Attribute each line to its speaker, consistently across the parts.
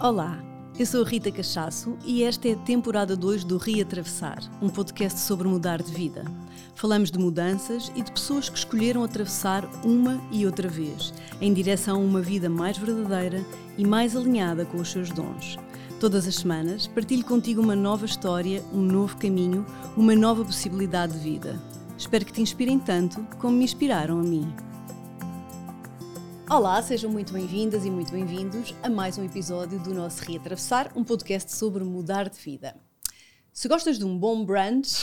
Speaker 1: Olá, eu sou a Rita Cachaço e esta é a temporada 2 do Reatravessar, um podcast sobre mudar de vida. Falamos de mudanças e de pessoas que escolheram atravessar uma e outra vez, em direção a uma vida mais verdadeira e mais alinhada com os seus dons. Todas as semanas partilho contigo uma nova história, um novo caminho, uma nova possibilidade de vida. Espero que te inspirem tanto como me inspiraram a mim. Olá, sejam muito bem-vindas e muito bem-vindos a mais um episódio do nosso Reatravessar, um podcast sobre mudar de vida. Se gostas de um bom brunch,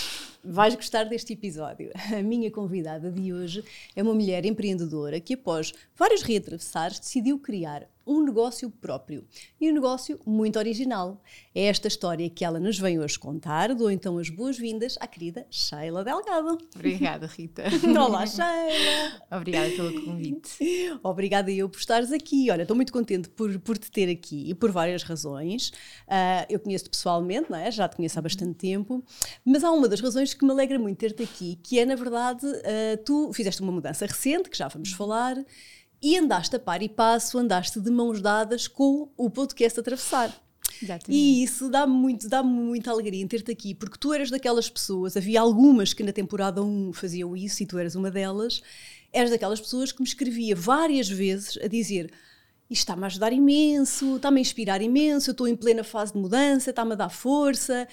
Speaker 1: vais gostar deste episódio. A minha convidada de hoje é uma mulher empreendedora que, após vários reatravessares, decidiu criar um negócio próprio e um negócio muito original. É esta história que ela nos vem hoje contar. Dou então as boas-vindas à querida Sheila Delgado.
Speaker 2: Obrigada, Rita.
Speaker 1: Olá, Sheila.
Speaker 2: Obrigada pelo convite.
Speaker 1: Obrigada eu por estares aqui. Olha, estou muito contente por, por te ter aqui e por várias razões. Uh, eu conheço-te pessoalmente, não é? já te conheço há bastante tempo, mas há uma das razões que me alegra muito ter-te aqui, que é, na verdade, uh, tu fizeste uma mudança recente, que já vamos falar, e andaste a par e passo, andaste de mãos dadas com o podcast Atravessar. Exatamente. E isso dá muito, dá muita alegria em ter-te aqui, porque tu eras daquelas pessoas, havia algumas que na temporada 1 faziam isso e tu eras uma delas, eras daquelas pessoas que me escrevia várias vezes a dizer isto está-me a ajudar imenso, está-me a inspirar imenso, eu estou em plena fase de mudança, está-me a dar força.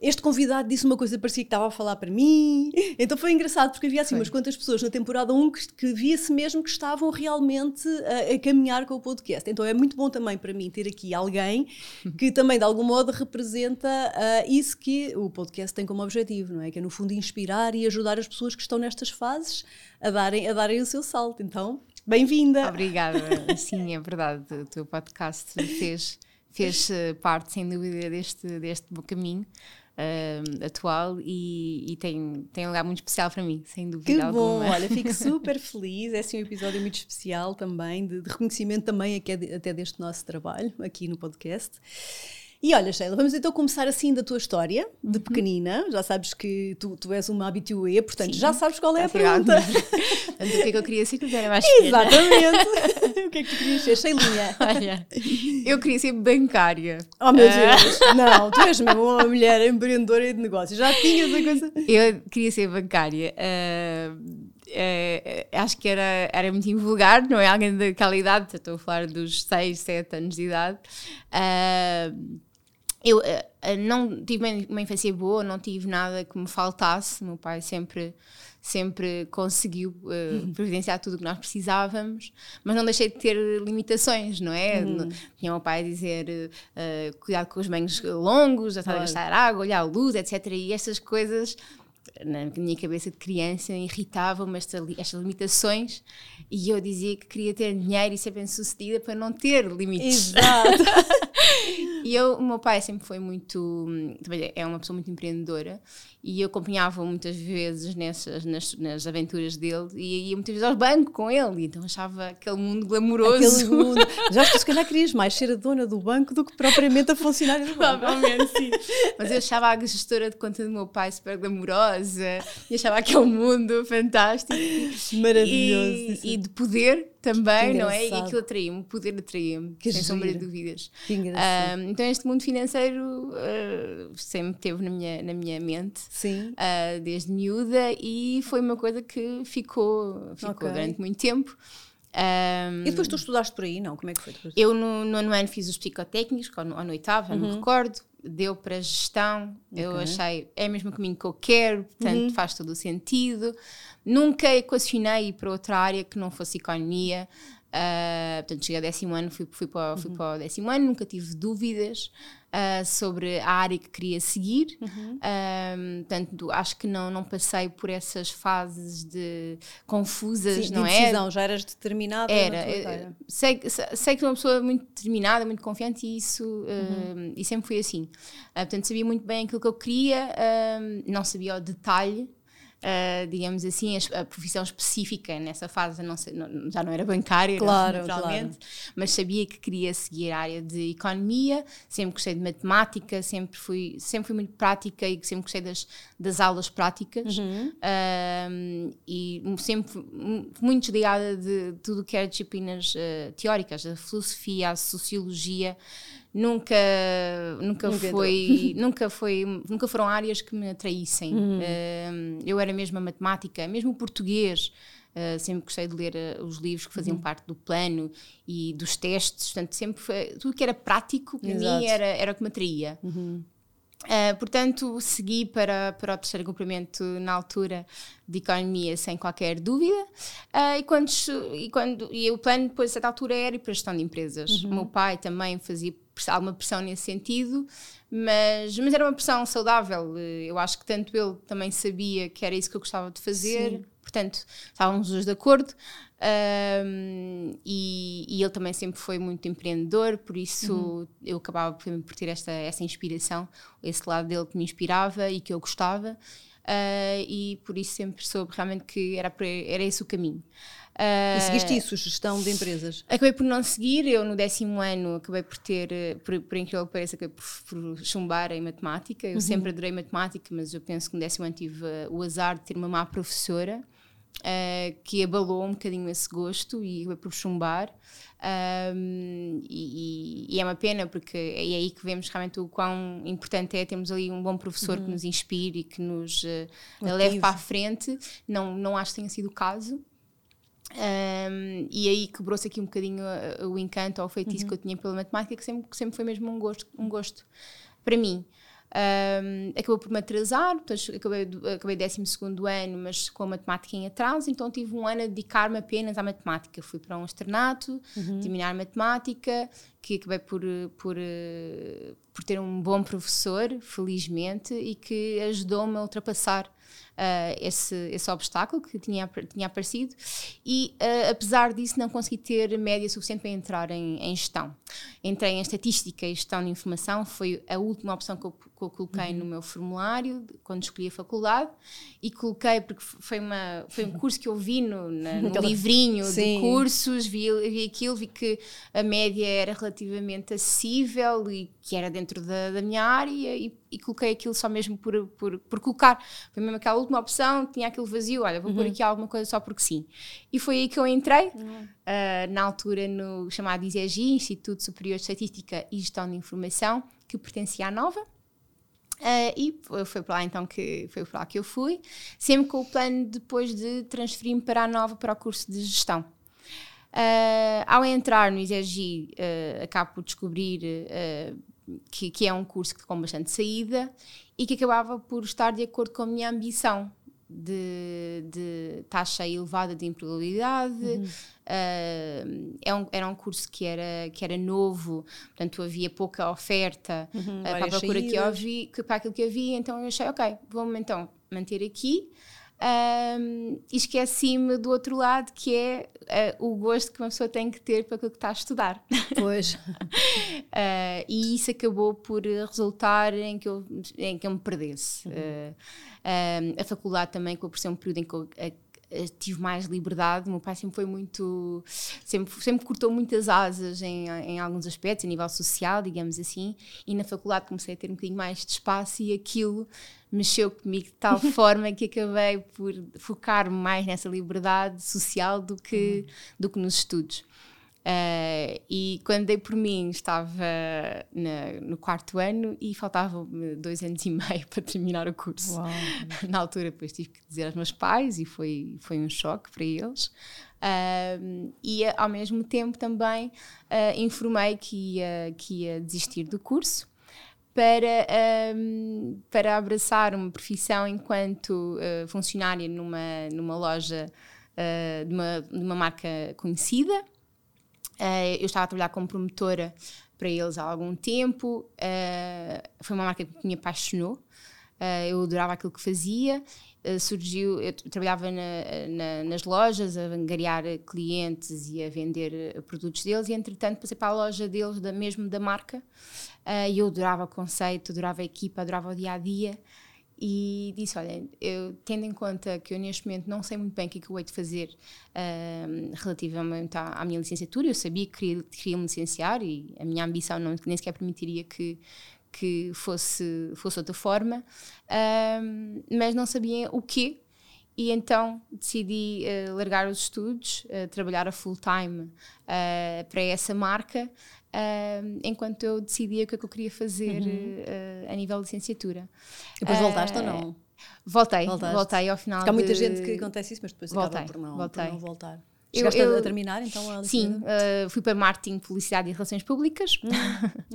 Speaker 1: Este convidado disse uma coisa parecia que estava a falar para mim. Então foi engraçado, porque havia assim foi. umas quantas pessoas na temporada 1 que, que via-se mesmo que estavam realmente a, a, caminhar com o podcast. Então é muito bom também para mim ter aqui alguém que também de algum modo representa uh, isso que o podcast tem como objetivo, não é? Que é no fundo inspirar e ajudar as pessoas que estão nestas fases a darem, a darem o seu salto. Então Bem-vinda!
Speaker 2: Obrigada. Sim, é verdade. O teu podcast fez, fez eh, parte, sem dúvida, deste, deste caminho. Uh, atual e, e, tem, tem um lugar muito especial para mim, sem dúvida
Speaker 1: que
Speaker 2: alguma.
Speaker 1: bom, olha, fico super feliz, é assim um episódio muito especial também, de, de reconhecimento também aqui, até deste nosso trabalho aqui no podcast. E olha, Sheila, vamos então começar assim da tua história, de uhum. pequenina. Já sabes que tu, tu és uma habitué, portanto Sim. já sabes qual é a pergunta.
Speaker 2: Portanto, o que é que eu queria ser quando era mais
Speaker 1: pequena? Exatamente. o que é que tu querias ser? Sheilinha.
Speaker 2: Olha, eu queria ser bancária.
Speaker 1: Oh meu ah. Deus, não, tu és mesmo uma mulher empreendedora de negócios. Já tinhas a coisa.
Speaker 2: Eu queria ser bancária. Uh, é, acho que era, era muito invulgar, não é? Alguém daquela idade, estou a falar dos 6, 7 anos de idade. Uh, eu uh, não tive uma infância boa, não tive nada que me faltasse. Meu pai sempre sempre conseguiu uh, providenciar tudo o que nós precisávamos, mas não deixei de ter limitações, não é? Uhum. Tinha o meu pai a dizer uh, cuidado com os banhos longos, a estar a gastar água, olhar a luz, etc. E estas coisas na minha cabeça de criança irritavam-me esta, estas limitações e eu dizia que queria ter dinheiro e ser bem sucedida para não ter limites.
Speaker 1: Exato.
Speaker 2: e eu, o meu pai sempre foi muito, também é uma pessoa muito empreendedora e eu acompanhava muitas vezes nessas, nas, nas aventuras dele e ia muitas vezes ao banco com ele, e então achava aquele mundo glamouroso. Aquele mundo.
Speaker 1: Já acho que se calhar querias mais ser a dona do banco do que propriamente a funcionária do banco.
Speaker 2: Provavelmente, sim. Mas eu achava a gestora de conta do meu pai super glamourosa e achava aquele mundo fantástico.
Speaker 1: Maravilhoso.
Speaker 2: E, e de poder também, não é? E aquilo atraía-me, o poder atraía-me, sem giro. sombra de dúvidas.
Speaker 1: Um,
Speaker 2: então este mundo financeiro uh, sempre teve na minha, na minha mente, uh, desde miúda, e foi uma coisa que ficou, ficou okay. durante muito tempo.
Speaker 1: Um, e depois tu estudaste por aí, não? Como é que foi? Depois?
Speaker 2: Eu no nono ano fiz os psicotécnicos, ou no, ou no oitavo, uhum. não me recordo, deu para gestão, okay. eu achei, é mesmo o caminho que eu quero, portanto uhum. faz todo o sentido. Nunca equacionei para outra área que não fosse economia. Uh, portanto, cheguei ao décimo ano, fui, fui, para, fui uhum. para o décimo ano, nunca tive dúvidas uh, sobre a área que queria seguir. Uhum. Uh, portanto, acho que não, não passei por essas fases de confusas,
Speaker 1: Sim,
Speaker 2: não
Speaker 1: de
Speaker 2: é?
Speaker 1: decisão, já eras determinada?
Speaker 2: Era. Eh, sei, sei que sou uma pessoa muito determinada, muito confiante e isso uhum. e sempre fui assim. portanto, sabia muito bem aquilo que eu queria, não sabia o detalhe uh, digamos assim, a, a, profissão específica nessa fase não sei, não, já não era bancária,
Speaker 1: claro, naturalmente, claro.
Speaker 2: mas sabia que queria seguir a área de economia, sempre gostei de matemática, sempre fui, sempre fui muito prática e sempre gostei das, das aulas práticas uhum. uh, e sempre muito desligada de tudo que era disciplinas uh, teóricas, a filosofia, a sociologia nunca nunca, nunca foi nunca foi nunca foram áreas que me atraíssem uhum. uh, eu era mesmo a matemática mesmo o português uh, sempre gostei de ler uh, os livros que faziam uhum. parte do plano e dos testes portanto sempre foi, tudo que era prático para Exato. mim era era o que me atraía uhum. Uh, portanto, segui para, para o terceiro cumprimento na altura de economia sem qualquer dúvida. Uh, e, quando, e, quando, e o plano depois, a certa altura, era ir para a gestão de empresas. Uhum. O meu pai também fazia alguma pressão nesse sentido, mas, mas era uma pressão saudável. Eu acho que tanto ele também sabia que era isso que eu gostava de fazer. Sim. Portanto, estávamos os dois de acordo. Um, e, e, ele também sempre foi muito empreendedor, por isso uhum. eu acabava por ter esta, essa inspiração, esse lado dele que me inspirava e que eu gostava, uh, e por isso sempre soube realmente que era, era esse o caminho.
Speaker 1: Uh, e seguiste isso, gestão de empresas?
Speaker 2: Acabei por não seguir, eu no décimo ano acabei por ter, por, por incrível que pareça, acabei por, por chumbar em matemática. Eu uhum. sempre adorei matemática, mas eu penso que no décimo ano tive o azar de ter uma má professora uh, que abalou um bocadinho esse gosto e foi por chumbar. Um, e, e, é uma pena porque é aí que vemos realmente o quão importante é termos ali um bom professor uhum. que nos inspire e que nos uh, leve para a frente. Não, não acho que tenha sido o caso. Um, e aí quebrou-se aqui um bocadinho uh, o encanto ou o feitiço uhum. que eu tinha pela matemática, que sempre, que sempre foi mesmo um gosto, um gosto para mim. Um, acabou por me atrasar, depois acabei, acabei 12 ano, mas com a matemática em atraso, então tive um ano a dedicar-me apenas à matemática. Fui para um externato, uhum. terminar matemática, que acabei por, por, por ter um bom professor, felizmente, e que ajudou-me a ultrapassar uh, esse, esse obstáculo que tinha, tinha aparecido e, uh, apesar disso, não consegui ter média suficiente para entrar em, em, gestão. Entrei em estatística e gestão de informação, foi a última opção que eu, que eu coloquei uhum. no meu formulário quando escolhi a faculdade e coloquei porque foi, uma, foi um curso que eu vi no, na, no livrinho Sim. de cursos, vi, vi aquilo, vi que a média era relativamente acessível e que era dentro da, da minha área e, e, coloquei aquilo só mesmo por, por, por colocar. Foi mesmo aquela última opção, tinha aquele vazio, olha, vou uhum. pôr aqui alguma coisa só porque sim. E foi aí que eu entrei, uhum. uh, na altura no chamado ISEGI, Instituto Superior de Estatística e Gestão de Informação, que pertencia à Nova. Uh, e foi para lá então que foi para lá que eu fui, sempre com o plano depois de transferir-me para a Nova para o curso de gestão. Uh, ao entrar no ISEGI, uh, acabo por descobrir que, que, é um curso que com bastante saída e que acabava por estar de acordo com a minha ambição de, de taxa elevada de empregabilidade. Uhum. Uh, é um, era um curso que era, que era novo, portanto havia pouca oferta uhum, uh, para a procura que eu vi, que, para aquilo que havia, então eu achei, ok, vou-me então manter aqui um, e esqueci-me do outro lado que é uh, o gosto que uma pessoa tem que ter para aquilo que está a estudar.
Speaker 1: Pois. uh,
Speaker 2: e isso acabou por resultar em que eu, em que eu me perdesse. Uhum. Uh, a faculdade também, com por ser um período em que eu tive mais liberdade. O meu pai sempre foi muito. sempre, sempre cortou muitas asas em, em alguns aspectos, a nível social, digamos assim, e na faculdade comecei a ter um bocadinho mais de espaço e aquilo mexeu comigo de tal forma que acabei por focar-me mais nessa liberdade social do que, uhum. do que nos estudos. Uh, e quando dei por mim estava na, no quarto ano e faltavam-me dois anos e meio para terminar o curso. Uau. Na altura, depois tive que dizer aos meus pais e foi, foi um choque para eles. Uh, e ao mesmo tempo também uh, informei que ia, que ia desistir do curso para, um, para abraçar uma profissão enquanto uh, funcionária numa, numa loja de, uma, de uma marca conhecida. Uh, eu estava a trabalhar como promotora para eles há algum tempo. foi uma marca que me apaixonou. eu adorava aquilo que fazia. surgiu, eu trabalhava na, na, nas lojas a angariar clientes e a vender produtos deles e entretanto passei para a loja deles, da, mesmo da marca, Uh, e eu adorava o conceito, adorava a equipa, adorava o dia a dia. E disse: Olha, eu, tendo em conta que eu neste momento não sei muito bem o que é que eu hei de fazer uh, relativamente à, à, minha licenciatura, eu sabia que queria, queria me licenciar e a minha ambição não, nem sequer permitiria que, que fosse, fosse outra forma, uh, mas não sabia o quê. E então decidi uh, largar os estudos, uh, trabalhar a full time uh, para essa marca, enquanto eu decidia o que é que eu queria fazer uhum. a nível de licenciatura.
Speaker 1: E depois voltaste ou não?
Speaker 2: Voltei, Voltaste. voltei ao final.
Speaker 1: Porque há muita de... gente que acontece isso, mas depois voltei, acaba por não, voltei. por não voltar. Chegaste eu, eu, a terminar então a
Speaker 2: Sim, uh, fui para Marketing, Publicidade e Relações Públicas.
Speaker 1: Hum,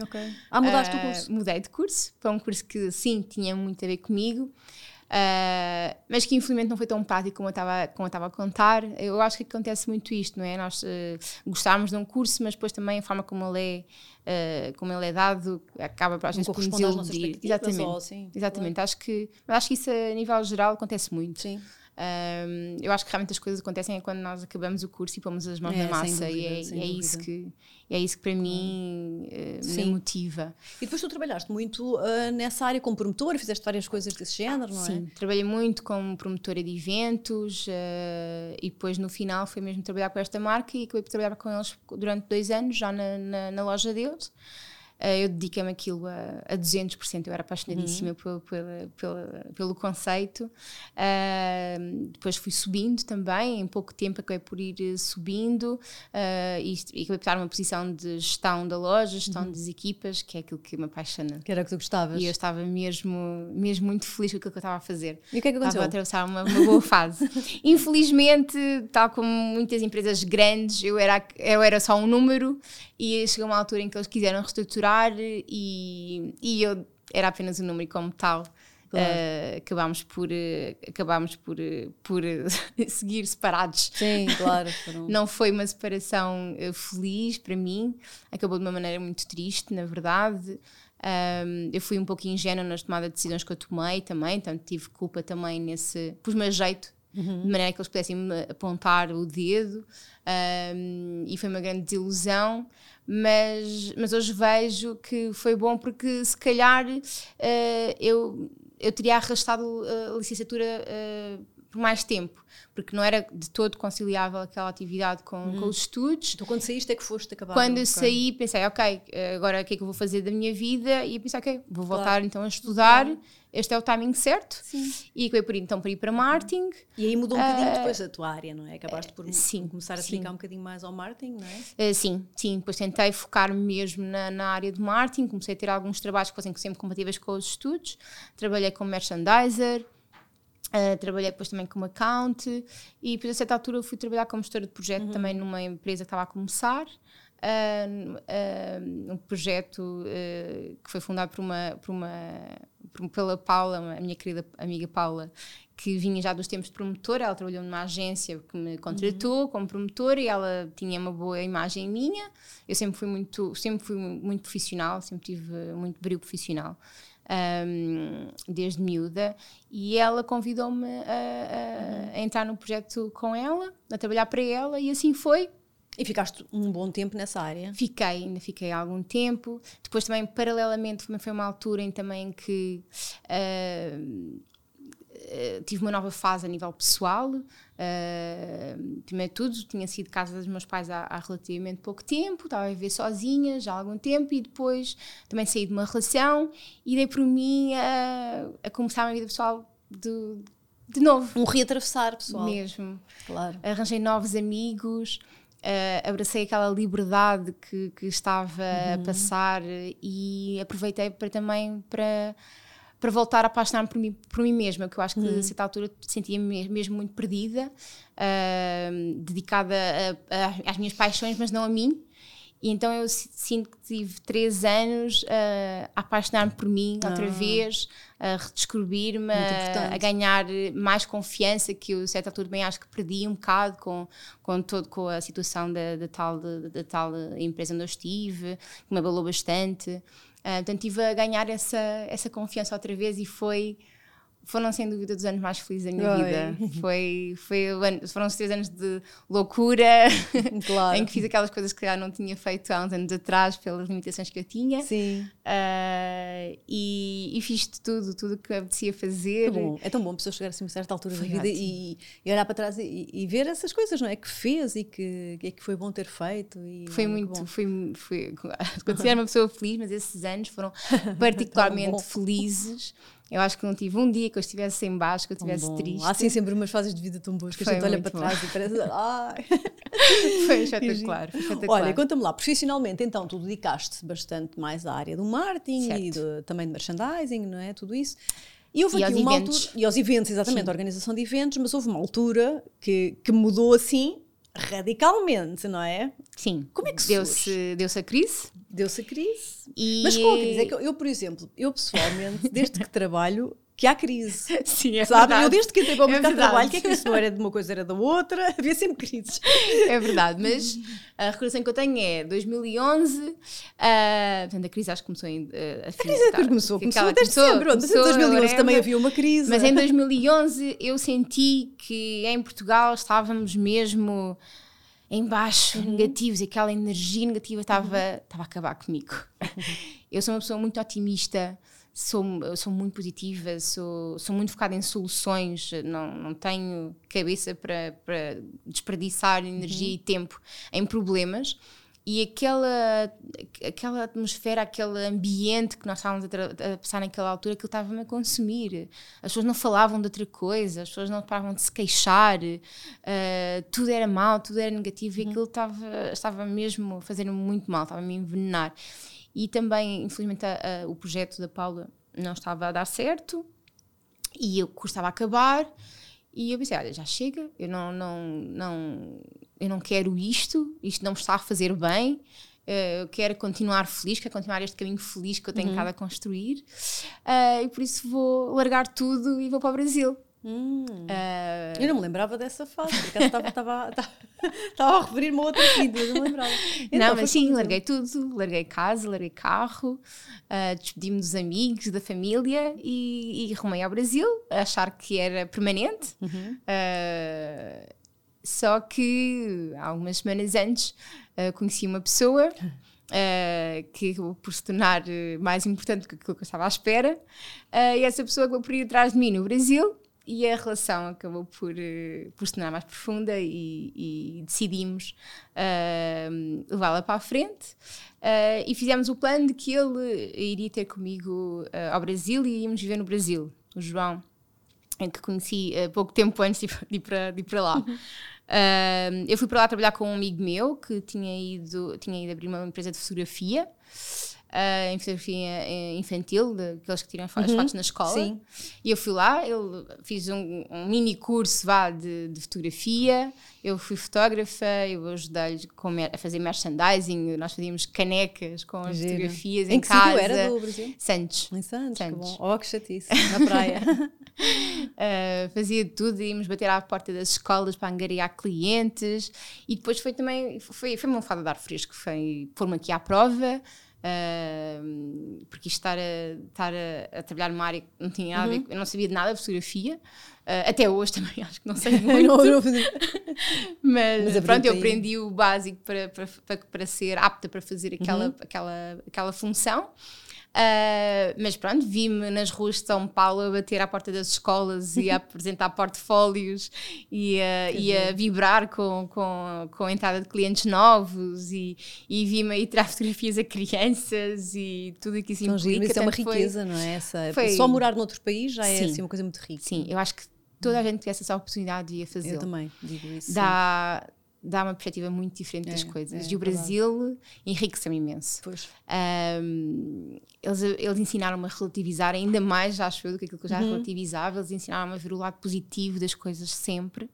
Speaker 1: ok. Ah, mudaste uh, o curso?
Speaker 2: Mudei de curso, para um curso que sim, tinha muito a ver comigo. Uh, mas que infelizmente não foi tão prático como eu estava a contar. Eu acho que acontece muito isto, não é? Nós uh, gostarmos de um curso, mas depois também a forma como ele é, uh, como ele é dado acaba para às vezes por nos
Speaker 1: iludir.
Speaker 2: Exatamente.
Speaker 1: Ou, sim,
Speaker 2: Exatamente. Claro. Acho que acho que isso a nível geral acontece muito.
Speaker 1: Sim.
Speaker 2: Um, eu acho que realmente as coisas acontecem é quando nós acabamos o curso e pomos as mãos é, na massa dúvida, e é, é isso que é isso que para mim uh, me motiva.
Speaker 1: E depois tu trabalhaste muito uh, nessa área como promotora, fizeste várias coisas desse género, não
Speaker 2: é? Sim, trabalhei muito como promotora de eventos uh, e depois no final foi mesmo trabalhar com esta marca e acabei por trabalhar com eles durante dois anos já na, na, na loja deles. Eh, eu dediquei-me aquilo a, a 200%, eu era apaixonadíssima uhum. pelo, pelo, pelo, pelo, conceito. Uh, depois fui subindo também, em pouco tempo acabei por ir eh, subindo uh, e, e acabei por estar numa posição de gestão da loja, gestão uhum. das equipas, que é aquilo que me apaixona.
Speaker 1: Que era o que tu gostavas.
Speaker 2: E eu estava mesmo, mesmo muito feliz com aquilo que eu estava a fazer.
Speaker 1: E o que é que aconteceu?
Speaker 2: Estava a atravessar uma, uma boa fase. Infelizmente, tal como muitas empresas grandes, eu era, eu era só um número e chegou uma altura em que eles quiseram reestruturar e, e eu era apenas um número e como tal claro. uh, acabámos por, uh, acabámos por, uh, por seguir separados.
Speaker 1: Sim, claro.
Speaker 2: Não foi uma separação feliz para mim, acabou de uma maneira muito triste, na verdade. Um, eu fui um pouco ingênua nas tomadas de decisões que eu tomei também, então tive culpa também nesse. pus-me a jeito uhum. de maneira que eles pudessem apontar o dedo um, e foi uma grande desilusão mas, mas hoje vejo que foi bom porque se calhar uh, eu, eu teria arrastado a licenciatura uh, por mais tempo, porque não era de todo conciliável aquela atividade com, uhum. com os estudos.
Speaker 1: Então, quando saíste, é que foste acabar?
Speaker 2: Quando eu saí, pensei, ok, agora o que é que eu vou fazer da minha vida? E pensei, ok, vou voltar claro. então a estudar. Claro este é o timing certo.
Speaker 1: Sim.
Speaker 2: E acabei por ir então para ir para marketing.
Speaker 1: E aí mudou um bocadinho uh, depois a tua área, não é? Acabaste por sim, começar a explicar um bocadinho mais ao marketing, não é?
Speaker 2: Uh, sim, sim. Depois tentei focar-me mesmo na, na, área de marketing, comecei a ter alguns trabalhos que fossem sempre compatíveis com os estudos. Trabalhei como merchandiser, Uh, trabalhei depois também como account e depois a certa altura fui trabalhar como gestora de projeto uhum. também numa empresa que estava a começar uh, uh, um projeto que foi fundado por uma, por uma por, pela Paula a minha querida amiga Paula que vinha já dos tempos de promotora, ela trabalhou numa agência que me contratou uhum. como promotora e ela tinha uma boa imagem minha. Eu sempre fui muito, sempre fui muito profissional, sempre tive muito brilho profissional um, desde miúda, e ela convidou-me a, a, a, entrar no projeto com ela, a trabalhar para ela, e assim foi.
Speaker 1: E ficaste um bom tempo nessa área?
Speaker 2: Fiquei, ainda fiquei há algum tempo. Depois também, paralelamente, foi uma altura em também que uh, tive uma nova fase a nível pessoal. Uh, primeiro tudo, tinha sido casa dos meus pais há, há, relativamente pouco tempo, estava a viver sozinha já há algum tempo e depois também saí de uma relação e dei por mim a, a começar a minha vida pessoal de, de novo.
Speaker 1: Um reatravessar pessoal.
Speaker 2: Mesmo.
Speaker 1: Claro.
Speaker 2: Arranjei novos amigos. Uh, abracei aquela liberdade que, que estava uhum. a passar e aproveitei para também para para voltar a apaixonar-me por mim, por mim mesma, que eu acho que uhum. a certa altura sentia-me mesmo muito perdida, uh, dedicada a, a, às minhas paixões, mas não a mim. E então eu sinto que tive três anos uh, a apaixonar-me por mim outra ah. vez, a redescobrir-me, a, a, ganhar mais confiança, que eu, a certa altura, bem acho que perdi um bocado com, com, todo, com a situação da, da, tal, da, da tal empresa onde eu estive, que me abalou bastante. Uh, portanto, estive a ganhar essa, essa confiança outra vez e foi foram sem dúvida dos anos mais felizes da minha Oi. vida. Foi, foi, foram os três anos de loucura, claro. em que fiz aquelas coisas que já não tinha feito há uns anos atrás, pelas limitações que eu tinha.
Speaker 1: Sim.
Speaker 2: Uh, e, e fiz tudo, tudo o que apetecia fazer.
Speaker 1: É tão bom a pessoa chegar assim a uma certa altura foi da vida e, e, olhar para trás e, e, ver essas coisas, não é? Que fez e que, que, que foi bom ter feito. E,
Speaker 2: foi muito, foi, foi, considero uma pessoa feliz, mas esses anos foram particularmente felizes Eu acho que não tive um dia que eu estivesse em baixo, que eu estivesse triste.
Speaker 1: Há sim sempre umas fases de vida tão boas que Foi a gente olha para bom. trás e parece. Ai.
Speaker 2: Foi espetacular. Foi espetacular.
Speaker 1: Olha, conta-me lá, profissionalmente então tu dedicaste bastante mais à área do marketing certo. e também de merchandising, não é? Tudo isso.
Speaker 2: E houve e aqui uma eventos.
Speaker 1: altura. E aos eventos, exatamente, Sim. a organização de eventos, mas houve uma altura que, que mudou assim radicalmente, não é?
Speaker 2: Sim. Como é que deu-se deu-se a crise?
Speaker 1: Deu-se a crise. E... Mas qual a crise? É que eu, eu, por exemplo, eu pessoalmente, desde que trabalho, que há crise.
Speaker 2: Sim, é
Speaker 1: sabe?
Speaker 2: verdade.
Speaker 1: Eu desde que entrei para o é mercado é de trabalho, que é que isso não era de uma coisa, era da outra, havia sempre crises.
Speaker 2: É verdade, mas a recordação que eu tenho é 2011, uh, ah, portanto a crise acho que começou em... Uh,
Speaker 1: a, a crise é que começou, começou até setembro, mas em 2011 whatever, também havia uma crise.
Speaker 2: Mas em 2011 eu senti que em Portugal estávamos mesmo em baixo, uhum. negativos, e aquela energia negativa estava, uhum. estava a acabar comigo. Uhum. Eu sou uma pessoa muito otimista, sou, sou muito positiva, sou, sou muito focada em soluções, não, não tenho cabeça para, para desperdiçar energia uhum. e tempo em problemas. E aquela, aquela atmosfera, aquele ambiente que nós estávamos a, a passar naquela altura, aquilo estava-me a consumir. As pessoas não falavam de outra coisa, as pessoas não paravam de se queixar, uh, tudo era mal, tudo era negativo e uhum. aquilo estava, estava mesmo a fazer-me muito mal, estava-me a envenenar. E também, infelizmente, a, a, o projeto da Paula não estava a dar certo e o curso estava a acabar. E eu pensei, olha, já chega, eu não, não, não, eu não quero isto, isto não me está a fazer bem, uh, eu quero continuar feliz, quero continuar este caminho feliz que eu tenho uhum. a construir, uh, e por isso vou largar tudo e vou para o Brasil.
Speaker 1: Hum. Uh... Eu não me lembrava dessa fase, porque estava, estava, estava, a referir-me a outra vida, não me lembrava.
Speaker 2: Então, não, mas sim, larguei tudo, larguei casa, larguei carro, uh, despedi-me dos amigos, da família e, e rumei ao Brasil, a achar que era permanente. Uhum. Uh, só que algumas semanas antes conheci uma pessoa. Uh, que acabou por se tornar mais importante do que aquilo que eu estava à espera. Uh, e essa pessoa acabou por ir atrás de mim no Brasil e a relação acabou por, uh, por se tornar mais profunda e, e decidimos uh, levá-la para a frente uh, e fizemos o plano de que ele iria ter comigo ao Brasil e íamos viver no Brasil, o João, que conheci pouco tempo antes de ir, para, de ir para lá. Uhum. eu fui para lá trabalhar com um amigo meu que tinha ido, tinha ido abrir uma empresa de fotografia uh, em fotografia infantil, daqueles que tiram as uhum. fotos na escola. Sim. E eu fui lá, eu fiz um, um mini curso vá, de, de, fotografia, eu fui fotógrafa, eu ajudei-lhe a fazer merchandising, nós fazíamos canecas com as fotografias em, em
Speaker 1: que
Speaker 2: casa.
Speaker 1: era do Brasil?
Speaker 2: Santos.
Speaker 1: Em Santos, Santos. Que bom. Oh, que chatice, na praia.
Speaker 2: uh, fazia tudo, íamos bater à porta das escolas para angariar clientes e depois foi também, foi, foi uma fada de ar fresco, foi pôr-me aqui à prova, Uh, porque estar, a, estar a, a, trabalhar numa área que não tinha nada uhum. a ver, eu não sabia de nada de fotografia, uh, até hoje também acho que não sei muito. não, não, mas, mas pronto, eu aprendi o básico para, para, para, para ser apta para fazer aquela, uhum. aquela, aquela função. Uh, mas pronto, vi-me nas ruas de São Paulo a bater à porta das escolas e a apresentar portfólios e a, e a vibrar com, com, com a entrada de clientes novos e, e vi-me aí tirar fotografias a crianças e tudo o que isso implica.
Speaker 1: Isso é uma riqueza, foi, não é? Essa, foi, só morar noutro país já é assim, uma coisa muito rica.
Speaker 2: Sim, eu acho que toda a gente tivesse essa oportunidade de fazer.
Speaker 1: Eu também digo isso.
Speaker 2: Dá, dá uma perspectiva muito diferente das é, coisas. É, e o Brasil enriqueceu-me imenso. Um, eles, eles ensinaram-me a relativizar ainda mais, acho eu, do que aquilo que eu já uhum. relativizava. Eles ensinaram-me a ver o lado positivo das coisas sempre.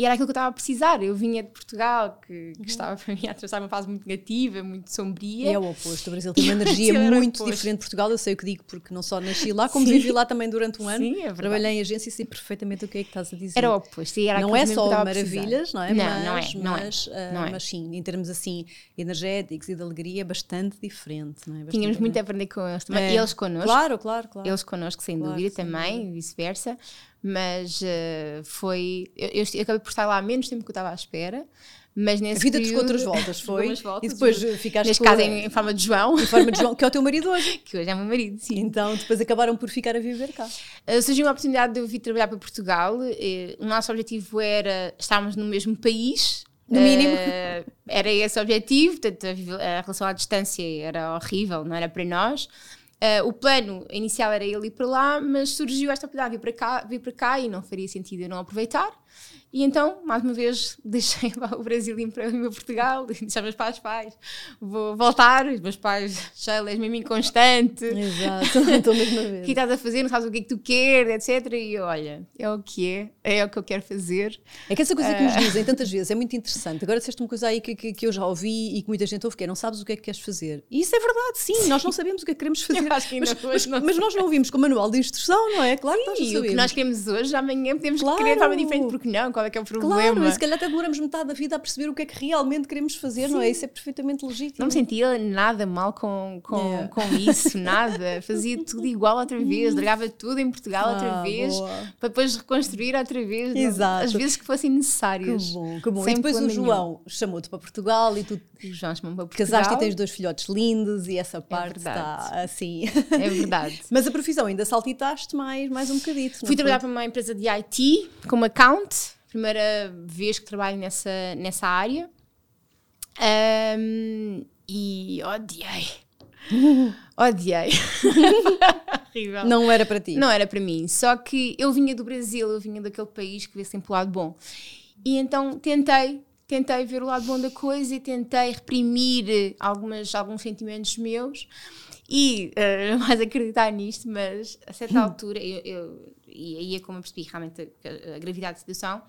Speaker 2: E era aquilo que eu estava a precisar. Eu vinha de Portugal, que, que uhum. estava para mim a atravessar uma fase muito negativa, muito sombria.
Speaker 1: E é o oposto. O Brasil tem uma energia muito diferente de Portugal. Eu sei o que digo, porque não só nasci lá, como Sim. vivi lá também durante um ano. Sim, é Trabalhei em agência e sei perfeitamente o que é que estás a dizer.
Speaker 2: Era o oposto. Era
Speaker 1: não é só maravilhas, não é?
Speaker 2: Não, mas, não é. Não
Speaker 1: mas,
Speaker 2: é. Uh, não é.
Speaker 1: mas sim, em termos assim energéticos e de alegria, bastante diferente. Não é?
Speaker 2: Bastante Tínhamos muito a aprender com eles também. É. E eles connosco.
Speaker 1: Claro, claro, claro.
Speaker 2: Eles connosco, sem claro, dúvida, também, e vice-versa mas uh, foi. Eu, eu, acabei por estar lá menos tempo que eu estava à espera. Mas nesse
Speaker 1: a vida
Speaker 2: período,
Speaker 1: outras voltas, foi? voltas, e depois ficaste
Speaker 2: Neste caso, em, em, forma de João.
Speaker 1: Em forma de João, que é o teu marido hoje.
Speaker 2: que hoje é meu marido, sim.
Speaker 1: Então, depois acabaram por ficar a viver cá.
Speaker 2: Uh, surgiu uma oportunidade de eu vir trabalhar para Portugal. Uh, o nosso objetivo era estarmos no mesmo país.
Speaker 1: No mínimo. Uh,
Speaker 2: era esse o objetivo. Portanto, a, a relação à distância era horrível, não era para nós. Uh, o plano inicial era ele ir para lá, mas surgiu esta oportunidade de vir para cá, vir para cá e não faria sentido eu não aproveitar. E então, mais uma vez, deixei o Brasil ir para o Portugal, disse meus pais, pais, vou voltar, os meus pais, Sheila, és mesmo inconstante.
Speaker 1: Exato, estou mesmo a ver.
Speaker 2: O que estás a fazer, não sabes o que é que tu queres, etc. E eu, olha, é o que é, é o que eu quero fazer.
Speaker 1: É que essa coisa que nos ah. dizem tantas vezes é muito interessante. Agora disseste uma coisa aí que, que, que, eu já ouvi e que muita gente ouve, que é, não sabes o que é que queres fazer. E isso é verdade, sim, sim. nós não sabemos o que é que queremos fazer.
Speaker 2: Que
Speaker 1: mas,
Speaker 2: mas,
Speaker 1: não mas, nós não ouvimos com o manual de instrução, não é? Claro sim, que nós não sabemos.
Speaker 2: o que nós queremos hoje, amanhã podemos claro. querer de forma diferente, porque não? Qual é que é o problema?
Speaker 1: Claro, e se calhar até demoramos metade da vida a perceber o que é que realmente queremos fazer, Sim. não é? Isso é perfeitamente legítimo.
Speaker 2: Não me sentia nada mal com, com, yeah. com isso, nada. Fazia tudo igual outra vez, largava tudo em Portugal ah, outra vez, boa. para depois reconstruir outra vez. Exato. Às vezes que fossem necessárias.
Speaker 1: Que bom, que bom. E depois o João chamou-te para Portugal e tu
Speaker 2: o João chamou para Portugal.
Speaker 1: Casaste e tens dois filhotes lindos e essa é parte é está assim.
Speaker 2: É verdade.
Speaker 1: Mas a profissão ainda saltitaste mais, mais um bocadito.
Speaker 2: Fui trabalhar para uma empresa de IT como account primeira vez que trabalho nessa, nessa área um, e odiei. odiei.
Speaker 1: Horrível. Não era para ti?
Speaker 2: Não era para mim. Só que eu vinha do Brasil, eu vinha daquele país que vê sempre o lado bom. E então tentei, tentei ver o lado bom da coisa e tentei reprimir algumas, alguns sentimentos meus e uh, mais acreditar nisto, mas a certa altura eu, eu e aí é como eu percebi realmente a, a, gravidade da situação.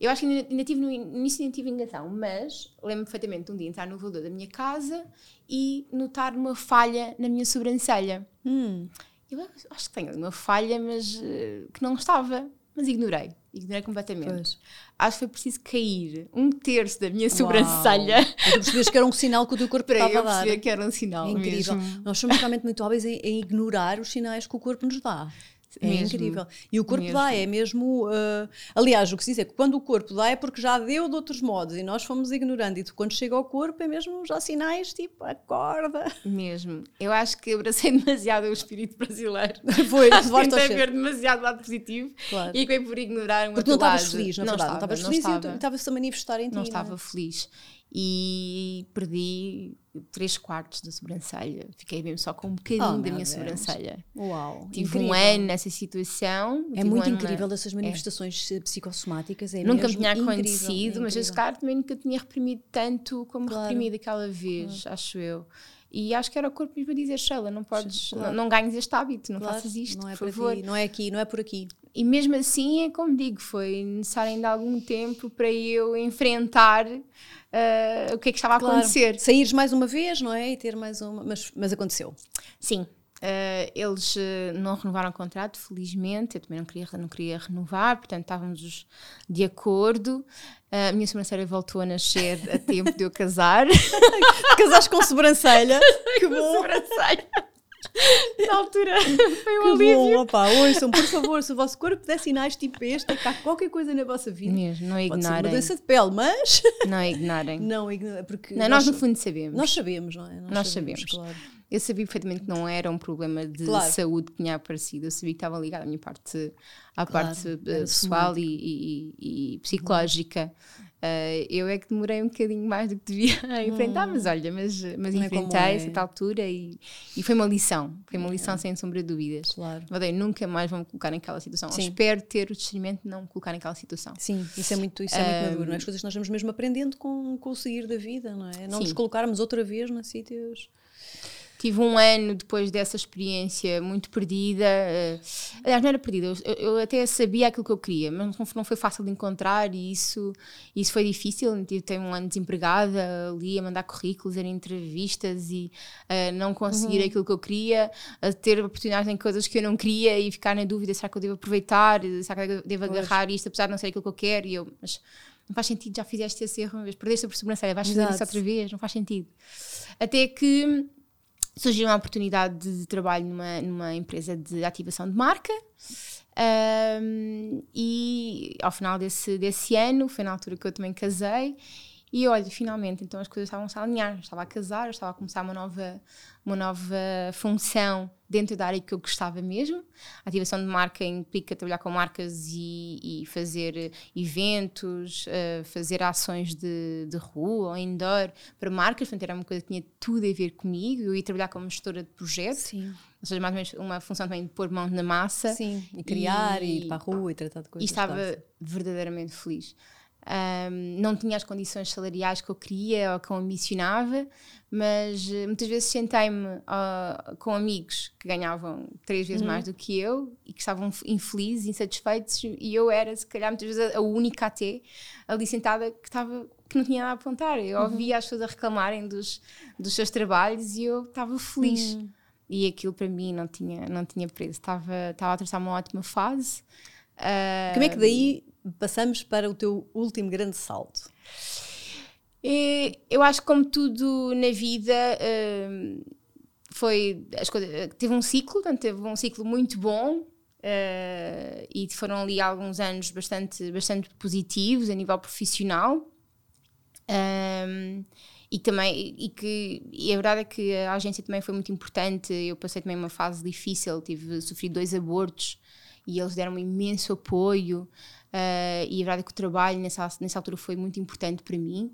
Speaker 2: Eu acho que ainda, ainda tive no início ainda tive enganação, mas lembro-me perfeitamente de um dia entrar no elevador da minha casa e notar uma falha na minha sobrancelha.
Speaker 1: Hum.
Speaker 2: Eu acho que tenho uma falha, mas uh, que não estava, mas ignorei. Ignorei completamente. Pois. Acho que foi preciso cair um terço da minha sobrancelha.
Speaker 1: Uau. tu percebes que era um sinal que o teu corpo estava a dar.
Speaker 2: que era um sinal.
Speaker 1: É incrível.
Speaker 2: Mesmo.
Speaker 1: Nós somos realmente muito hábeis em, em ignorar os sinais que o corpo nos dá. É mesmo, incrível. E o corpo mesmo. dá, é mesmo. Uh, aliás, o que se diz é que quando o corpo dá é porque já deu de outros modos e nós fomos ignorando. E quando chega ao corpo é mesmo já sinais tipo, acorda.
Speaker 2: Mesmo. Eu acho que abracei demasiado o espírito brasileiro.
Speaker 1: Foi,
Speaker 2: tentei ver demasiado lado positivo claro. e acabei por ignorar uma
Speaker 1: Porque não estavas feliz, na não verdade. Estava, não estavas feliz e estava-se a manifestar em ti.
Speaker 2: Não estava é? feliz e perdi 3 quartos da sobrancelha. Fiquei mesmo só com um bocadinho oh, da minha Deus. sobrancelha.
Speaker 1: Uau!
Speaker 2: Tive
Speaker 1: incrível.
Speaker 2: um ano nessa situação.
Speaker 1: É muito um incrível na... essas manifestações é. psicossomáticas. É
Speaker 2: nunca
Speaker 1: me
Speaker 2: tinha acontecido, é mas esse cara também nunca tinha reprimido tanto como claro. reprimi daquela vez, claro. acho eu. E acho que era o corpo mesmo a dizer, Sheila, não podes, claro. não, não, ganhes este hábito, não faças isto,
Speaker 1: não é
Speaker 2: por favor.
Speaker 1: Ti, não é aqui, não é por aqui.
Speaker 2: E mesmo assim, é como digo, foi necessário ainda algum tempo para eu enfrentar uh, o que é que estava claro. a acontecer.
Speaker 1: Saíres mais uma vez, não é? E ter mais uma. Mas, mas aconteceu.
Speaker 2: Sim. Uh, eles uh, não renovaram o contrato, felizmente. Eu também não queria, não queria renovar, portanto estávamos de acordo. Uh, a minha sobrancelha voltou a nascer a tempo de eu casar.
Speaker 1: Casaste com sobrancelha?
Speaker 2: que bom! sobrancelha. Na altura foi um
Speaker 1: que
Speaker 2: alívio.
Speaker 1: Bom, opa, ouçam, por favor, se o vosso corpo der sinais tipo este, é que há qualquer coisa na vossa vida.
Speaker 2: Mesmo, não ignorem. Pode ser
Speaker 1: uma doença de pele, mas.
Speaker 2: Não ignorem.
Speaker 1: Não ignorem, porque.
Speaker 2: Não, nós, nós, no fundo sabemos.
Speaker 1: Nós sabemos, não é?
Speaker 2: Nós, nós sabemos. sabemos. Claro. Eu sabia perfeitamente que não era um problema de claro. saúde que tinha aparecido, eu sabia que estava ligado à minha parte, à claro, parte uh, pessoal e, e, e, psicológica. Uh, eu é que demorei um bocadinho mais do que devia a enfrentar, hum. mas olha, mas, mas é enfrentei é essa altura e, e foi uma lição, foi uma lição é. sem sombra de dúvidas.
Speaker 1: Claro.
Speaker 2: Mas, nunca mais vão me colocar naquela situação. Espero ter o discernimento de não me colocar naquela situação.
Speaker 1: Sim, isso é muito, isso é muito maduro, não é? As coisas que nós vamos mesmo aprendendo com, com o seguir da vida, não é? Não Sim. nos colocarmos outra vez nos sítios
Speaker 2: tive um ano depois dessa experiência muito perdida. Uh, aliás, não era perdida, eu, eu, até sabia aquilo que eu queria, mas não, foi fácil de encontrar e isso, isso foi difícil. Eu tive um ano desempregada ali a mandar currículos, a entrevistas e uh, não conseguir uhum. aquilo que eu queria, a ter oportunidades em coisas que eu não queria e ficar na dúvida: será que eu devo aproveitar? Será que eu devo pois. agarrar isto, apesar de não ser aquilo que eu quero? E eu, mas não faz sentido, já fizeste esse erro uma vez, perdeste a sobrancelha, vais fazer isso outra vez, não faz sentido. Até que surgiu uma oportunidade de trabalho numa, numa empresa de ativação de marca. Um, e ao final desse, desse ano, foi na altura que eu também casei, E olha, finalmente, então as coisas estavam-se a alinhar. Eu estava a casar, eu estava a começar uma nova, uma nova função dentro da área que eu gostava mesmo. A ativação de marca implica trabalhar com marcas e, e fazer eventos, uh, fazer ações de, de rua ou indoor para marcas. Portanto, era uma coisa que tinha tudo a ver comigo. Eu ia trabalhar como gestora de projeto. Sim. Ou seja, mais ou menos uma função também de pôr mão na massa.
Speaker 1: Sim, e criar, e, e ir para a rua e tratar de coisas.
Speaker 2: E estava verdadeiramente feliz. Um, não tinha as condições salariais que eu queria ou que eu ambicionava, mas uh, muitas vezes sentei-me uh, com amigos que ganhavam três vezes uhum. mais do que eu e que estavam infelizes, insatisfeitos, e eu era, se calhar, muitas vezes a, a única até ali sentada que estava que não tinha nada a apontar. Eu uhum. ouvia as pessoas a reclamarem dos, dos seus trabalhos e eu estava feliz. Uhum. E aquilo para mim não tinha, não tinha preço. Estava, estava a atravessar uma ótima fase.
Speaker 1: Uh, Como é que daí passamos para o teu último grande salto?
Speaker 2: Eu acho que como tudo na vida foi as coisas, teve um ciclo, portanto, teve um ciclo muito bom Uh, e foram ali alguns anos bastante, bastante positivos a nível profissional. Um, e também e que e a verdade é que a agência também foi muito importante. Eu passei também uma fase difícil, tive sofri dois abortos e eles deram um imenso apoio. Uh, e a verdade é que o trabalho nessa, nessa altura foi muito importante para mim.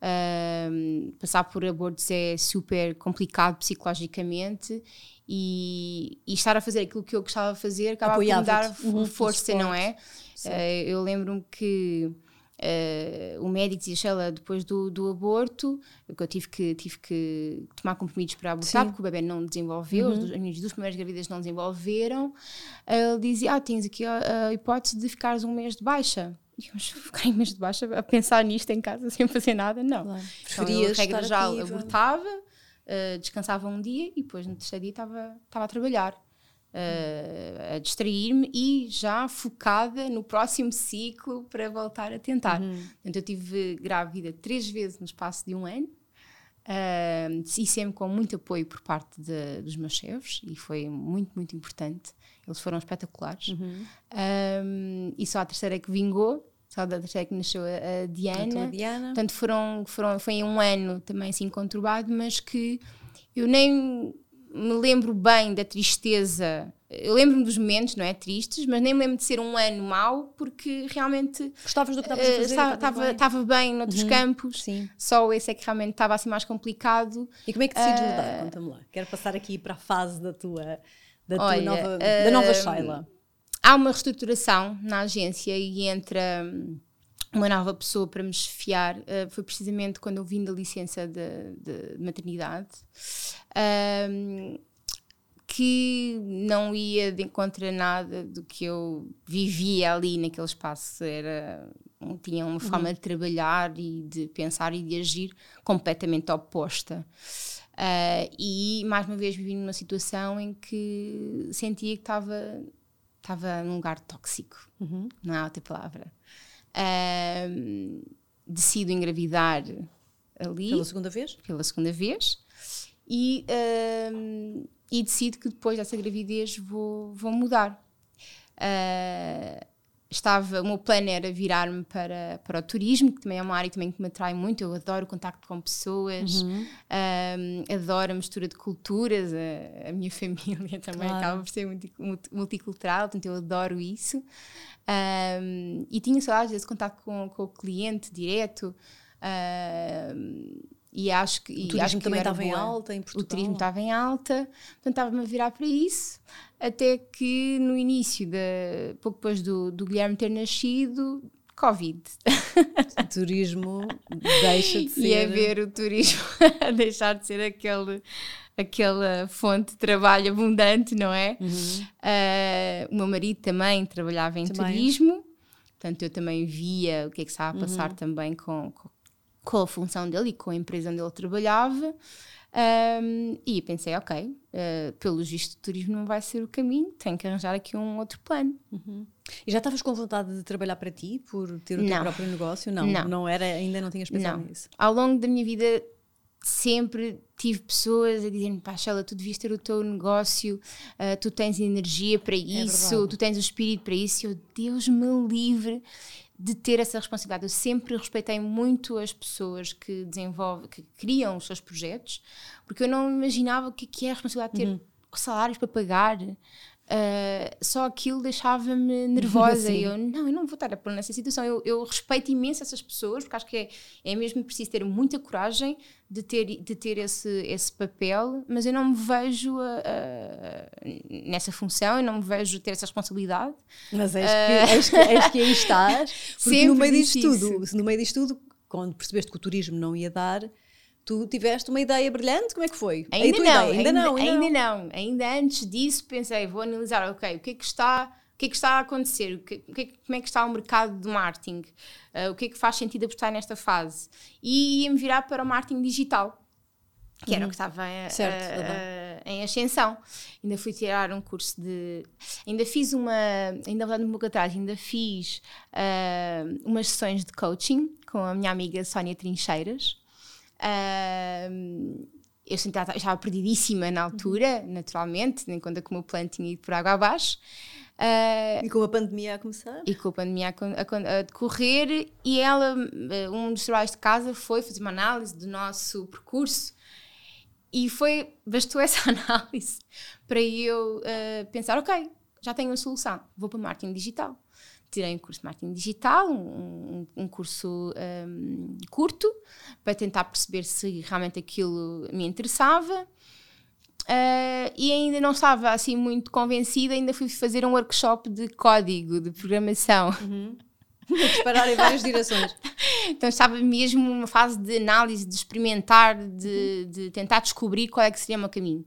Speaker 2: Uh, passar por abortos é super complicado psicologicamente e, e, estar a fazer aquilo que eu gostava de fazer acaba por me dar uhum, força, não é? Uh, eu lembro-me que Uh, o médico dizia, Sheila, depois do, do aborto, que eu tive que, tive que tomar comprimidos para abortar, Sim. porque o bebê não desenvolveu, uhum. as, as minhas duas primeiras gravidez não desenvolveram. ele dizia, ah, tens aqui a, a, hipótese de ficares um mês de baixa. E eu, mas ficar um mês de baixa a pensar nisto em casa sem fazer nada? Não. Claro. Então, eu, regra já abortava, uh, descansava um dia e depois no terceiro dia estava a trabalhar uh, a distrair-me e já focada no próximo ciclo para voltar a tentar. Uhum. Portanto, eu tive grávida três vezes no espaço de um ano. Uh, e sempre com muito apoio por parte de, dos meus chefes e foi muito, muito importante. Eles foram espetaculares. Uhum. Um, e só a terceira é que vingou, só da terceira é que nasceu a, a Diana. A Diana. Portanto, foram, foram, foi um ano também assim conturbado, mas que eu nem me lembro bem da tristeza. Eu lembro-me dos momentos, não é? Tristes, mas nem me lembro de ser um ano mau, porque realmente.
Speaker 1: Gostavas do que estavas a fazer?
Speaker 2: Estava, estava bem noutros uhum. campos, Sim. só esse é que realmente estava assim mais complicado.
Speaker 1: E como é que decides uh, mudar? Conta-me lá. Quero passar aqui para a fase da tua, da tua olha, nova, uh, da nova Sheila.
Speaker 2: Há uma reestruturação na agência e entra uma nova pessoa para me chefiar uh, foi precisamente quando eu vim da licença de, de maternidade um, que não ia de encontro a nada do que eu vivia ali naquele espaço era tinha uma forma uhum. de trabalhar e de pensar e de agir completamente oposta uh, e mais uma vez vivi numa situação em que sentia que estava estava num lugar tóxico uhum. não há outra palavra um, decido engravidar ali.
Speaker 1: Pela segunda vez?
Speaker 2: Pela segunda vez. E, um, e decido que depois dessa gravidez vou, vou mudar. Uh, estava, o meu plano era virar-me para, para o turismo, que também é uma área também que me atrai muito. Eu adoro o contacto com pessoas, uhum. um, adoro a mistura de culturas. A, a minha família também claro. acaba por ser multicultural, portanto eu adoro isso. Um, e tinha saudades desse contato com, com o cliente direto. E acho que
Speaker 1: o turismo também estava em alta em Portugal.
Speaker 2: O turismo estava em alta, portanto estava-me a virar para isso, até que no início, de, pouco depois do, do Guilherme ter nascido, Covid.
Speaker 1: O turismo deixa de ser.
Speaker 2: E a ver o turismo a deixar de ser aquele, aquela fonte de trabalho abundante, não é? Uhum. Uh, o meu marido também trabalhava em também. turismo, portanto eu também via o que é que estava a passar uhum. também com, com com a função dele e com a empresa onde ele trabalhava. Um, e pensei, ok, uh, pelo visto o turismo não vai ser o caminho, tenho que arranjar aqui um outro plano.
Speaker 1: Uhum. E já estavas com vontade de trabalhar para ti, por ter o não. teu próprio negócio? Não, não, não era, ainda não tinhas pensado não. nisso?
Speaker 2: Ao longo da minha vida sempre tive pessoas a dizer-me, pá, Sheila, tu devias ter o teu negócio, uh, tu tens energia para é isso, é tu tens o espírito para isso, eu, Deus me livre de ter essa responsabilidade. Eu sempre respeitei muito as pessoas que desenvolvem, que criam os seus projetos, porque eu não imaginava o que é a responsabilidade de ter uhum. salários para pagar, Uh, só aquilo deixava-me nervosa e eu, não, eu não vou estar a pôr nessa situação. Eu, eu, respeito imenso essas pessoas, porque acho que é, é mesmo preciso ter muita coragem de ter, de ter esse, esse papel, mas eu não me vejo uh, uh, nessa função, eu não me vejo ter essa responsabilidade.
Speaker 1: Mas és que, és que, és que aí estás, porque no meio disto tudo, no meio disto tudo, quando percebeste que o turismo não ia dar Tu tiveste uma ideia brilhante? Como é que foi?
Speaker 2: Ainda, não, ainda, ainda, não, ainda, ainda não. não. Ainda antes disso pensei, vou analisar, ok, o que é que está, que é que está a acontecer? O que, é, como é que está o mercado de marketing? Uh, o que é que faz sentido apostar nesta fase? E ia-me virar para o marketing digital, que era o uhum. que estava certo, em ascensão. Ainda fui tirar um curso de. Ainda fiz uma. Ainda dando um pouco atrás, ainda fiz uh, umas sessões de coaching com a minha amiga Sónia Trincheiras. Uh, eu estava perdidíssima na altura, naturalmente, nem conta que o meu plano tinha ido por água abaixo.
Speaker 1: Uh, e com a pandemia a começar?
Speaker 2: E com a pandemia a, a, a, decorrer, e ela, ah, um dos trabalhos de casa foi fazer uma análise do nosso percurso, e foi, bastou essa análise para eu uh, pensar: ok, já tenho uma solução, vou para marketing digital tirei um curso de marketing digital, um, um curso um, curto, para tentar perceber se realmente aquilo me interessava. Uh, e ainda não estava assim muito convencida, ainda fui fazer um workshop de código, de programação.
Speaker 1: Uhum. Disparar em várias direções.
Speaker 2: Então estava mesmo numa fase de análise, de experimentar, de, uhum. de tentar descobrir qual é que seria o meu caminho.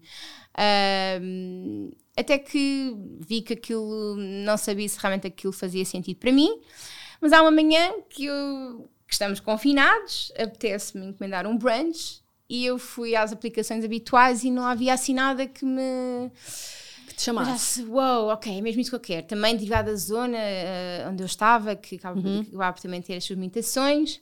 Speaker 2: Uh, até que vi que aquilo, não sabia se realmente aquilo fazia sentido para mim, mas há uma manhã que, eu, que estamos confinados, apetece-me encomendar um brunch e eu fui às aplicações habituais e não havia assim nada que me
Speaker 1: te chamasse.
Speaker 2: Uou, wow, ok, é mesmo isso que eu quero. Também derivado da zona uh, onde eu estava, que acaba, uhum. acaba por também ter as suas limitações.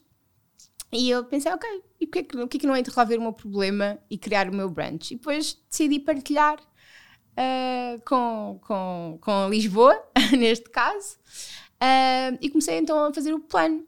Speaker 2: E eu pensei, ok, e o que, é que, não é de resolver o meu problema e criar o meu brunch? E depois decidi partilhar uh, com, com, com Lisboa, neste caso, uh, e comecei então a fazer o plano.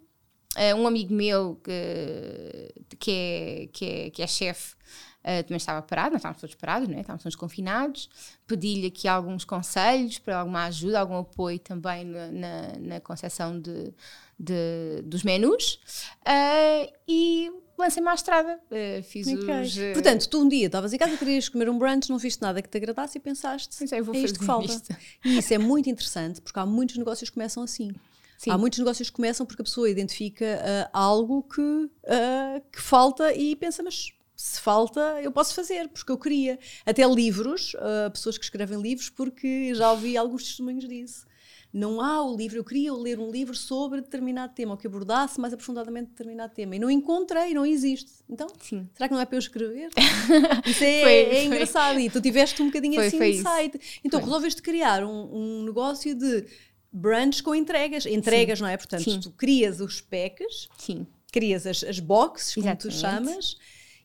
Speaker 2: Uh, um amigo meu que, que é, que é, que é chefe Uh, também estava parado, nós estávamos todos parados, não é? estávamos todos confinados. Pedi-lhe aqui alguns conselhos para alguma ajuda, algum apoio também na, na, na concepção de, de, dos menus. Uh, e lancei-me à estrada. Uh, fiz okay. os. Uh...
Speaker 1: Portanto, tu um dia estavas em casa, querias comer um brunch, não viste nada que te agradasse e pensaste. Pensei, vou é isto que falta. Isto. E isso é muito interessante porque há muitos negócios que começam assim. Sim. Há muitos negócios que começam porque a pessoa identifica uh, algo que, uh, que falta e pensa, mas se falta, eu posso fazer, porque eu queria. Até livros, uh, pessoas que escrevem livros, porque já ouvi alguns testemunhos disso não há o livro, eu queria ler um livro sobre determinado tema, ou que abordasse mais aprofundadamente determinado tema, e não encontrei, não existe. Então, Sim. será que não é para eu escrever? Isso é, foi, é engraçado, e tu tiveste um bocadinho foi, assim foi de site. Então, foi. resolveste criar um, um negócio de brunch com entregas, entregas, Sim. não é? Portanto, Sim. tu crias os packs, Sim. crias as, as boxes, como Exatamente. tu chamas,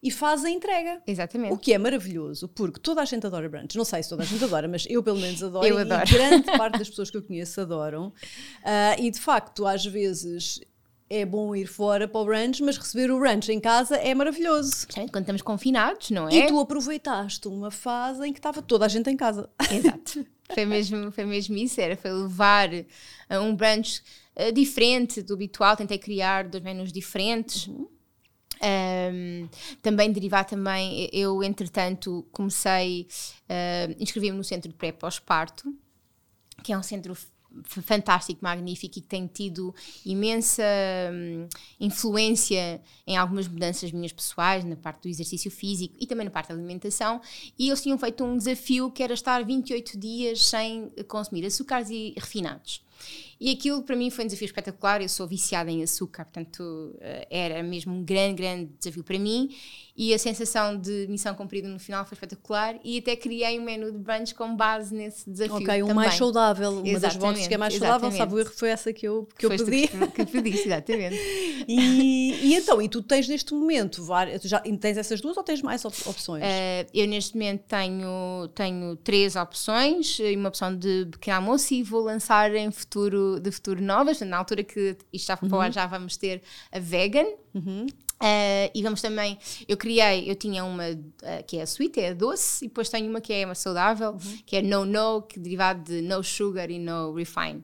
Speaker 1: e faz a entrega.
Speaker 2: Exatamente.
Speaker 1: O que é maravilhoso, porque toda a gente adora brunch. Não sei se toda a gente adora, mas eu pelo menos adoro. Eu adoro. E grande parte das pessoas que eu conheço adoram. Uh, e de facto, às vezes é bom ir fora para o brunch, mas receber o brunch em casa é maravilhoso.
Speaker 2: Quando estamos confinados, não é?
Speaker 1: E tu aproveitaste uma fase em que estava toda a gente em casa.
Speaker 2: Exato. Foi mesmo, foi mesmo isso, era foi levar uh, um brunch uh, diferente do habitual, tentei criar dois menus diferentes. Uhum. Um, também derivar também, eu entretanto comecei, uh, inscrevi-me no centro de pré pós-parto, que é um centro fantástico, magnífico e que tem tido imensa hum, influência em algumas mudanças minhas pessoais, na parte do exercício físico e também na parte da alimentação. E eles tinham feito um desafio que era estar 28 dias sem consumir açúcares e refinados. E aquilo para mim foi um desafio espetacular. Eu sou viciada em açúcar, portanto eh, era mesmo um grande, grande desafio para mim. E a sensação de missão cumprida no final foi espetacular. E até criei um menu de brunch com base nesse desafio. Ok,
Speaker 1: um mais saudável. Uma exatamente, das boxes que é mais saudável, sabe o erro foi essa que eu, que eu pedi.
Speaker 2: Que, que pediste, exatamente.
Speaker 1: e, e, então, e tu tens neste momento várias, já tens essas duas ou tens mais opções? Uh,
Speaker 2: eu neste momento tenho, tenho três opções e uma opção de pequeno almoço e vou lançar em futuro futuro, de futuro novas. Na altura que isto foi para o ar, já vamos ter a vegan. Uh, e vamos também, eu criei, eu tinha uma uh, que é a sweet, é a doce, e depois tenho uma que é uma saudável, que é no no, que é derivado de no sugar e no refine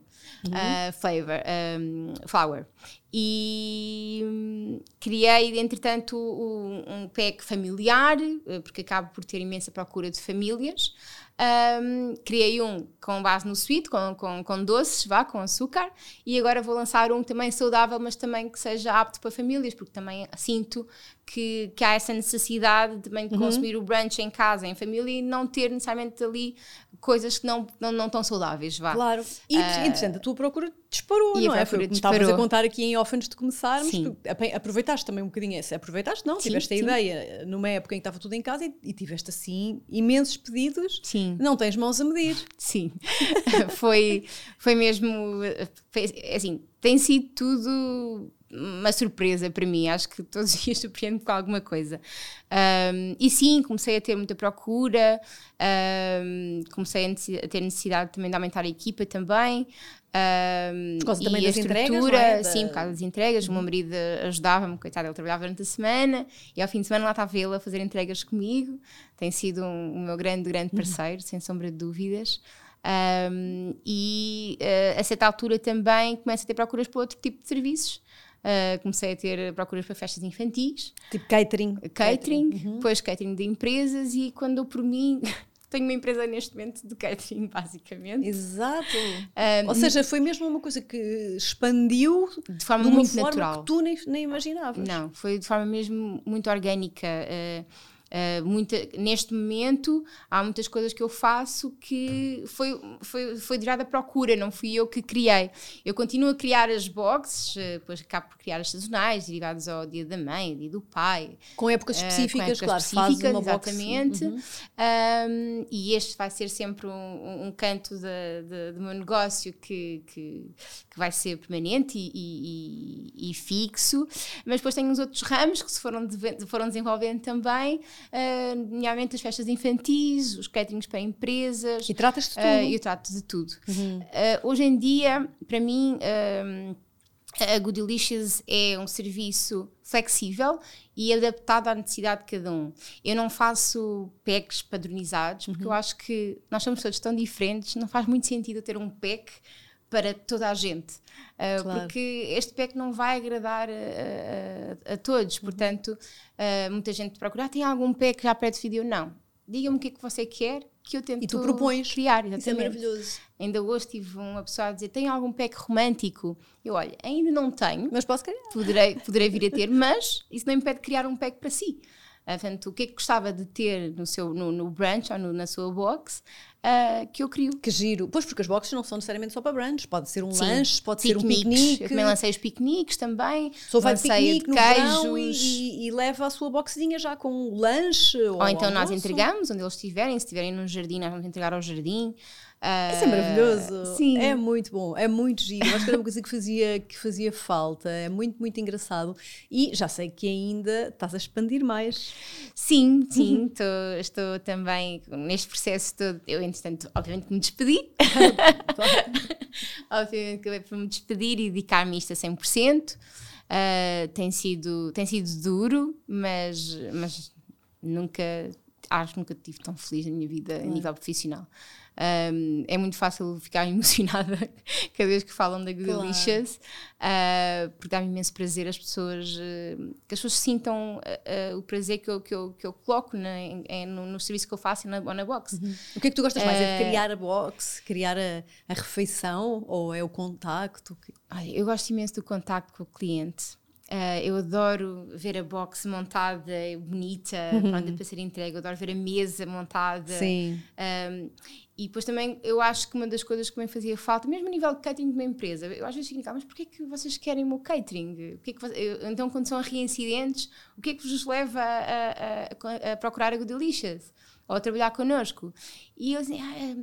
Speaker 2: uh, flavor, um, flour. E criei, entretanto, um, um pack familiar, porque acabo por ter imensa procura de famílias. Um, criei um com base no sweet, com, com, com, doces, vá, com açúcar, e agora vou lançar um também saudável, mas também que seja apto para famílias, porque também sinto que, que há essa necessidade também de uhum. consumir o brunch em casa, em família, e não ter necessariamente ali coisas que não, não, não tão saudáveis, vá.
Speaker 1: Claro. E, uh, interessante, a tua procura disparou, não é? Foi o que estavas a contar aqui em off antes de começarmos. Aproveitaste também um bocadinho essa. Aproveitaste, não? Sim, tiveste a sim. ideia numa época em que estava tudo em casa e, e, tiveste assim imensos pedidos.
Speaker 2: Sim.
Speaker 1: Não tens mãos a medir.
Speaker 2: Sim. foi, foi mesmo. Foi, assim, tem sido tudo uma surpresa para mim. Acho que todos os dias surpreendo com alguma coisa. Um, e sim, comecei a ter muita procura, um, comecei a, ter necessidade também de aumentar a equipa também. Um,
Speaker 1: por causa também das estrutura,
Speaker 2: entregas, é? sim, por causa das entregas. Uhum. O meu marido ajudava-me, coitado, ele trabalhava durante a semana e ao fim de semana lá estava ele a fazer entregas comigo. Tem sido um, o meu grande, grande uhum. parceiro, uhum. sem sombra de dúvidas. Um, e uh, a certa altura também começo a ter procuras por outro tipo de serviços. Uh, comecei a ter procuras para festas infantis.
Speaker 1: Tipo catering.
Speaker 2: Catering, catering. Uhum. depois catering de empresas e quando eu por mim tenho uma empresa neste momento de catering, basicamente.
Speaker 1: Exato. Um, Ou seja, foi mesmo uma coisa que expandiu
Speaker 2: de forma de muito forma natural.
Speaker 1: que tu nem, nem imaginavas.
Speaker 2: Não, foi de forma mesmo muito orgânica. Uh, Uh, muita, neste momento há muitas coisas que eu faço que foi, foi, foi derivada à procura, não fui eu que criei. Eu continuo a criar as boxes, uh, depois acabo por criar as sazonais, derivadas ao dia da mãe, dia do pai.
Speaker 1: Com épocas específicas, uh, com épocas claro,
Speaker 2: específicas,
Speaker 1: uma
Speaker 2: exatamente. Uhum. Um, e este vai ser sempre um, um canto do meu negócio que, que, que, vai ser permanente e, e, e, fixo. Mas depois tenho uns outros ramos que se foram, de, foram desenvolvendo também uh, nomeadamente as festas infantis, os caterings para empresas.
Speaker 1: E tratas de tudo?
Speaker 2: Uh, eu trato de tudo. Uhum. Uh, hoje em dia, para mim, a Goodylicious é um serviço flexível e adaptado à necessidade de cada um. Eu não faço packs padronizados, porque uhum. eu acho que nós somos todos tão diferentes, não faz muito sentido ter um pack para toda a gente. Uh, claro. Porque este pack não vai agradar a, a, a todos. Uhum. Portanto, uh, muita gente procura, ah, tem algum pack já pré-definido? Não. Diga-me o que é que você quer que eu tento
Speaker 1: e tu propões.
Speaker 2: criar.
Speaker 1: Exatamente. Isso é maravilhoso.
Speaker 2: Ainda hoje tive uma pessoa a dizer: tem algum pack romântico? Eu, olha, ainda não tenho.
Speaker 1: Mas posso criar.
Speaker 2: Poderei, poderei vir a ter, mas isso não impede de criar um pack para si. Uh, portanto, o que é que gostava de ter no, seu, no, no branch ou no, na sua box uh, que eu crio.
Speaker 1: Que giro. Pois, porque as boxes não são necessariamente só para brunch, pode ser um Sim. lanche, pode ser um piquenique.
Speaker 2: Eu também lancei os piqueniques também.
Speaker 1: Só vai de piquenique de queijos. E, e, leva a sua boxinha já com o lanche. Ou,
Speaker 2: ou então nós entregamos onde eles estiverem, se estiverem num jardim, nós vamos entregar ao jardim.
Speaker 1: Uh, Isso é maravilhoso. Sim. É muito bom, é muito giro. Acho que era uma coisa que fazia, que fazia falta. É muito, muito engraçado. E já sei que ainda estás a expandir mais.
Speaker 2: Sim, sim. Estou, estou também neste processo todo. Eu, entretanto, obviamente que me despedi. obviamente que acabei por me despedir e dedicar-me isto a 100%. Uh, ah, tem, sido, tem sido duro, mas, mas nunca acho que nunca estive tão feliz na minha vida a nível profissional. Um, é muito fácil ficar emocionada cada vez que falam da Goodylicious, claro. uh, porque dá-me imenso prazer as pessoas, uh, que as pessoas sintam uh, o prazer que eu, que eu, que eu coloco na, em, no, no, serviço que eu faço na, na box.
Speaker 1: Uhum. O que é que tu gostas mais? É de criar a box, criar a, a refeição ou é o contacto?
Speaker 2: eu gosto imenso do contacto com o cliente. Uh, eu adoro ver a box montada, bonita, uhum. pronta para ser entregue. Eu adoro ver a mesa montada.
Speaker 1: Sim.
Speaker 2: Um, e depois também eu acho que uma das coisas que me fazia falta, mesmo a nível de catering de uma empresa, eu às vezes fico, ah, mas porquê que vocês querem o meu catering? O que é que eu, então, quando são reincidentes, o que é que vos leva a, a, a, a procurar a Goodylicious? Ou a trabalhar connosco? E eu assim, ah,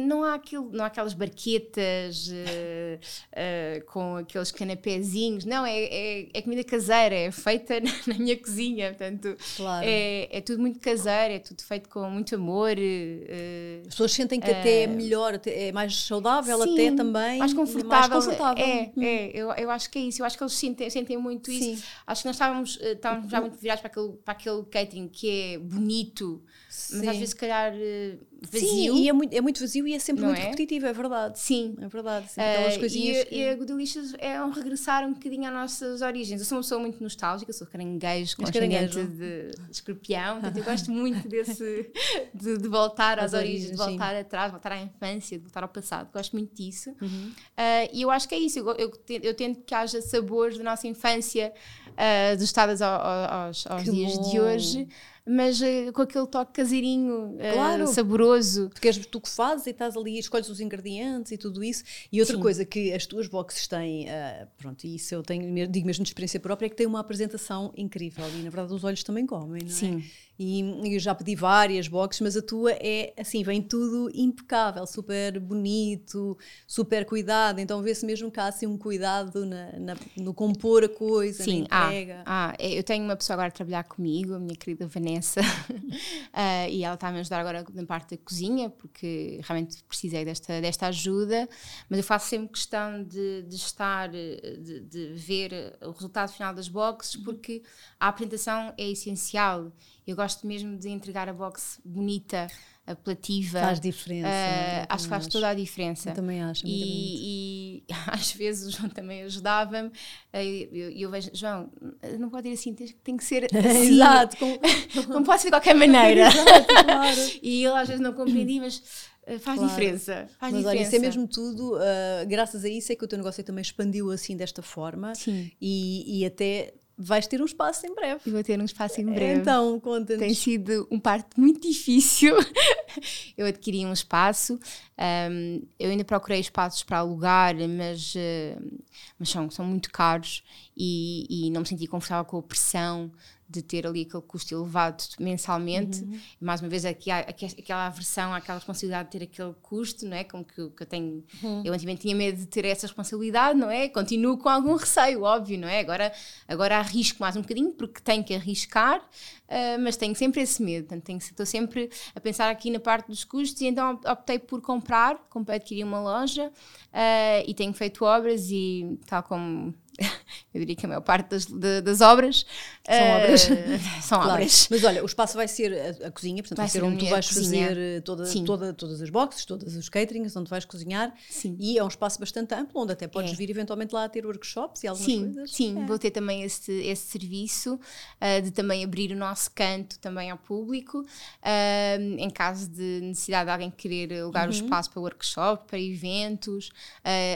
Speaker 2: não há, aquilo, não há aquelas barquetas uh, uh, com aqueles canapézinhos, não, é, é, é, comida caseira, é feita na, na minha cozinha, portanto claro. é, é, tudo muito caseiro, é tudo feito com muito amor.
Speaker 1: As pessoas sentem que até é melhor, é mais saudável,
Speaker 2: sim,
Speaker 1: até também.
Speaker 2: Mais confortável. Mais confortável. É, hum. é eu, eu acho que é isso, eu acho que eles sentem, sentem muito isso. Sim. Acho que nós estávamos, estávamos já muito virados para aquele, para aquele catering que é bonito, Sim. mas às vezes, se calhar, vazio.
Speaker 1: Sim, e é muito, é muito vazio e é sempre não muito é? repetitivo, é verdade.
Speaker 2: Sim.
Speaker 1: É verdade. aquelas uh, coisinhas.
Speaker 2: E, que... e a Goodilicious é um regressar um bocadinho às nossas origens. Eu sou uma pessoa muito nostálgica, sou caranguejo ascendente de escorpião, portanto eu gosto muito desse, de, de voltar às, às origens, de voltar sim. atrás, voltar à infância, de voltar ao passado. Gosto muito disso. Uhum. Uh, e eu acho que é isso. Eu, eu, eu, tento que haja sabores da nossa infância uh, dos aos, aos dias bom. de hoje mas uh, com aquele toque caseirinho, uh, claro, saboroso.
Speaker 1: Porque és tu que fazes e estás ali, escolhes os ingredientes e tudo isso. E outra Sim. coisa que as tuas boxes têm, uh, pronto, e isso eu tenho, digo mesmo de experiência própria, é que tem uma apresentação incrível e na verdade os olhos também comem, não é?
Speaker 2: Sim.
Speaker 1: E, eu já pedi várias boxes, mas a tua é assim, vem tudo impecável, super bonito, super cuidado. Então vê-se mesmo que há assim um cuidado na, na, no compor a coisa, Sim, na entrega.
Speaker 2: Ah, ah, eu tenho uma pessoa agora a trabalhar comigo, a minha querida Vanessa, uh, e ela está a me ajudar agora na parte da cozinha, porque realmente precisei desta, desta ajuda. Mas eu faço sempre questão de, de estar, de, de ver o resultado final das boxes, porque a apresentação é essencial eu gosto mesmo de entregar a box bonita, apelativa.
Speaker 1: Faz diferença. Uh,
Speaker 2: acho que faz acho. toda a diferença.
Speaker 1: Eu também acho.
Speaker 2: E, e, às vezes o João também ajudava-me. E eu, eu, vejo, João, não pode ir assim, tem, tem que ser assim.
Speaker 1: Exato. Com...
Speaker 2: não pode ser de qualquer maneira.
Speaker 1: Exato, claro.
Speaker 2: e ele às vezes não compreendia, mas eh, faz claro. diferença. Faz
Speaker 1: Mas
Speaker 2: diferença.
Speaker 1: olha, isso é mesmo tudo, uh, graças a isso é que o teu negócio também expandiu assim desta forma
Speaker 2: Sim.
Speaker 1: E, e até vais ter um espaço em breve.
Speaker 2: E vou ter um espaço em breve.
Speaker 1: Então, conta-nos.
Speaker 2: Tem sido um parto muito difícil. eu adquiri um espaço. Um, eu ainda procurei espaços para alugar, mas, uh, mas são, são muito caros e, e não me senti confortável com a pressão de ter ali aquele custo elevado mensalmente. Uhum. Mais uma vez, aqui há, aqui, aquela aversão, aquela responsabilidade de ter aquele custo, não é? Como que, que eu tenho. Uhum. Eu antigamente tinha medo de ter essa responsabilidade, não é? Continuo com algum receio, óbvio, não é? Agora, agora arrisco mais um bocadinho, porque tenho que arriscar, uh, mas tenho sempre esse medo. Portanto, tenho, estou sempre a pensar aqui na parte dos custos e então optei por comprar, comprei, adquiri uma loja uh, e tenho feito obras e, tal como eu diria que a maior parte das, de, das obras
Speaker 1: são uh, obras.
Speaker 2: são claro. obras.
Speaker 1: Mas olha, o espaço vai ser a, a cozinha, portanto vai, vai ser onde tu vais cozinha. fazer eh, toda, toda, todas as boxes, todos os caterings, onde vais cozinhar.
Speaker 2: Sim.
Speaker 1: E é um espaço bastante amplo, onde até podes é. vir eventualmente lá a ter workshops e algumas
Speaker 2: sim,
Speaker 1: coisas.
Speaker 2: Sim, é. vou ter também esse, esse serviço uh, de também abrir o nosso canto também ao público, uh, em caso de necessidade de alguém querer alugar uhum. o espaço para workshop, para eventos.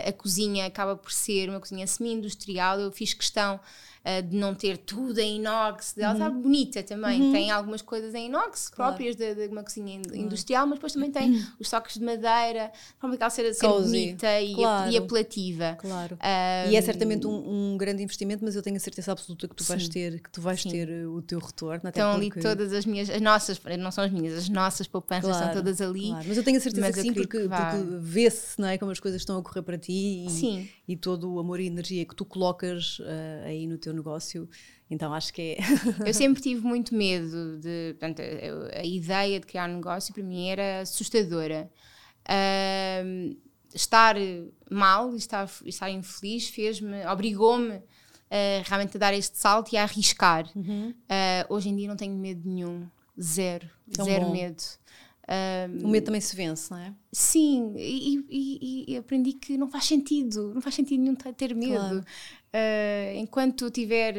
Speaker 2: a cozinha acaba por ser uma cozinha semi-industrial, eu fiz questão uh, de não ter tudo em inox. Ela está uhum. bonita também. Uhum. Tem algumas coisas em inox claro. próprias de, de, uma cozinha industrial, mas depois também tem uhum. os toques de madeira, de forma que ela ser, ser bonita e, claro. e, apelativa.
Speaker 1: Claro. Um, e é certamente um, um, grande investimento, mas eu tenho a certeza absoluta que tu vais ter, que tu vais ter o teu retorno.
Speaker 2: Até Estão porque... ali todas as minhas, as nossas, não são as minhas, as nossas poupanças claro, estão todas ali.
Speaker 1: Claro. Mas eu tenho a certeza que sim, porque, porque vê-se não é, como as coisas estão a correr para ti e, e todo o amor e energia que tu colocas uh, aí no teu negócio. Então acho que é.
Speaker 2: eu sempre tive muito medo de. Portanto, a, a, ideia de criar um negócio para mim era assustadora. Uh, estar mal, estar, estar infeliz, fez-me, obrigou-me uh, realmente a dar este salto e a arriscar. Uhum. Uh, hoje em dia não tenho medo nenhum, zero, Tão zero bom. medo.
Speaker 1: Um, o medo também se vence, não é?
Speaker 2: Sim, e, e, e, aprendi que não faz sentido, não faz sentido nenhum ter medo. Claro. Uh, enquanto tiver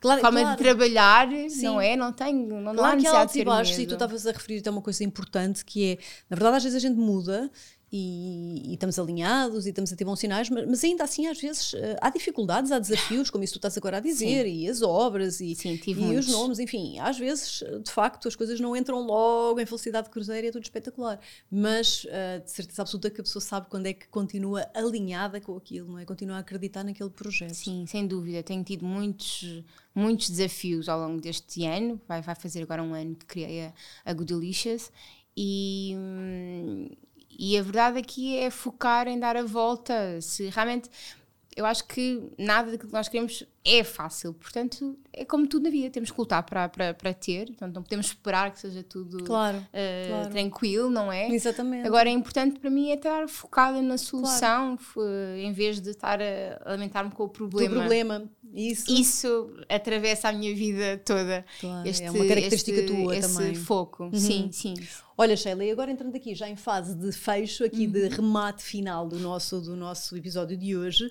Speaker 2: claro, forma claro. de trabalhar, Sim. não é? Não tenho, não, claro há necessidade de ter medo.
Speaker 1: E tu estavas a referir a uma coisa importante que é, na verdade, às vezes a gente muda e, e, estamos alinhados e estamos a ter bons sinais, mas, mas ainda assim às vezes uh, há dificuldades, há desafios, como isso tu estás agora a dizer, Sim. e as obras e,
Speaker 2: Sim,
Speaker 1: e os nomes, enfim, às vezes de facto as coisas não entram logo em felicidade de cruzeiro e é tudo espetacular, mas uh, de certeza absoluta que a pessoa sabe quando é que continua alinhada com aquilo, não é? Continua a acreditar naquele projeto.
Speaker 2: Sim, sem dúvida, tenho tido muitos muitos desafios ao longo deste ano, vai, vai fazer agora um ano que criei a, a Goodalicious e, hum, e a verdade aqui é focar em dar a volta. Se realmente eu acho que nada daquilo que nós queremos é fácil. Portanto, é como tudo na vida, temos que lutar para, para, para ter. Portanto, não podemos esperar que seja tudo
Speaker 1: claro,
Speaker 2: uh,
Speaker 1: claro.
Speaker 2: tranquilo, não é?
Speaker 1: Exatamente.
Speaker 2: Agora, é importante para mim é estar focada na solução, claro. em vez de estar a lamentar-me com o problema.
Speaker 1: O problema, isso.
Speaker 2: Isso atravessa a minha vida toda.
Speaker 1: Claro, este, é uma característica
Speaker 2: este,
Speaker 1: tua
Speaker 2: esse
Speaker 1: também.
Speaker 2: foco, uhum. sim, sim.
Speaker 1: Olha, Sheila, e agora entrando aqui já em fase de fecho, aqui uhum. de remate final do nosso, do nosso episódio de hoje.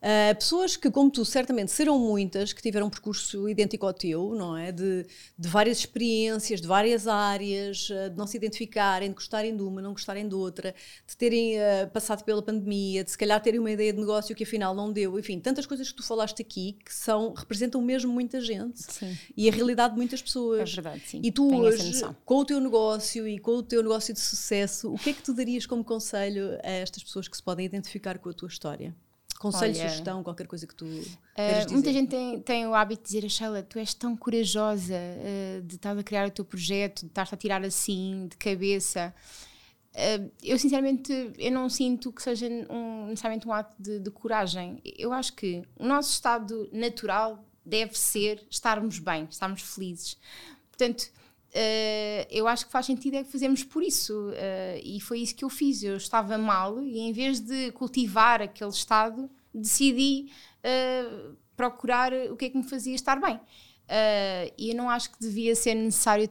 Speaker 1: Uh, pessoas que, como tu, certamente serão muitas, que tiveram um percurso idêntico ao teu, não é? De, de várias experiências, de várias áreas, uh, de não se identificarem, de gostarem de uma, não gostarem de outra, de terem uh, passado pela pandemia, de se calhar terem uma ideia de negócio que afinal não deu, enfim, tantas coisas que tu falaste aqui que são, representam mesmo muita gente
Speaker 2: sim.
Speaker 1: e a realidade de muitas pessoas.
Speaker 2: É verdade, sim.
Speaker 1: E tu Tenho hoje, com o teu negócio e com o teu negócio de sucesso, o que é que tu darias como conselho a estas pessoas que se podem identificar com a tua história? Conselho, Olha, sugestão, qualquer coisa que tu uh,
Speaker 2: Muita gente tem, tem o hábito de dizer, Sheila, tu és tão corajosa uh, de estar a criar o teu projeto, de estar a tirar assim, de cabeça. Uh, eu sinceramente eu não sinto que seja um, necessariamente um ato de, de, coragem. Eu acho que o nosso estado natural deve ser estarmos bem, estarmos felizes. Portanto, uh, eu acho que faz sentido é que fazemos por isso. Uh, e foi isso que eu fiz. Eu estava mal e em vez de cultivar aquele estado, decidi uh, procurar o que é que me fazia estar bem. e eu não acho que devia ser necessário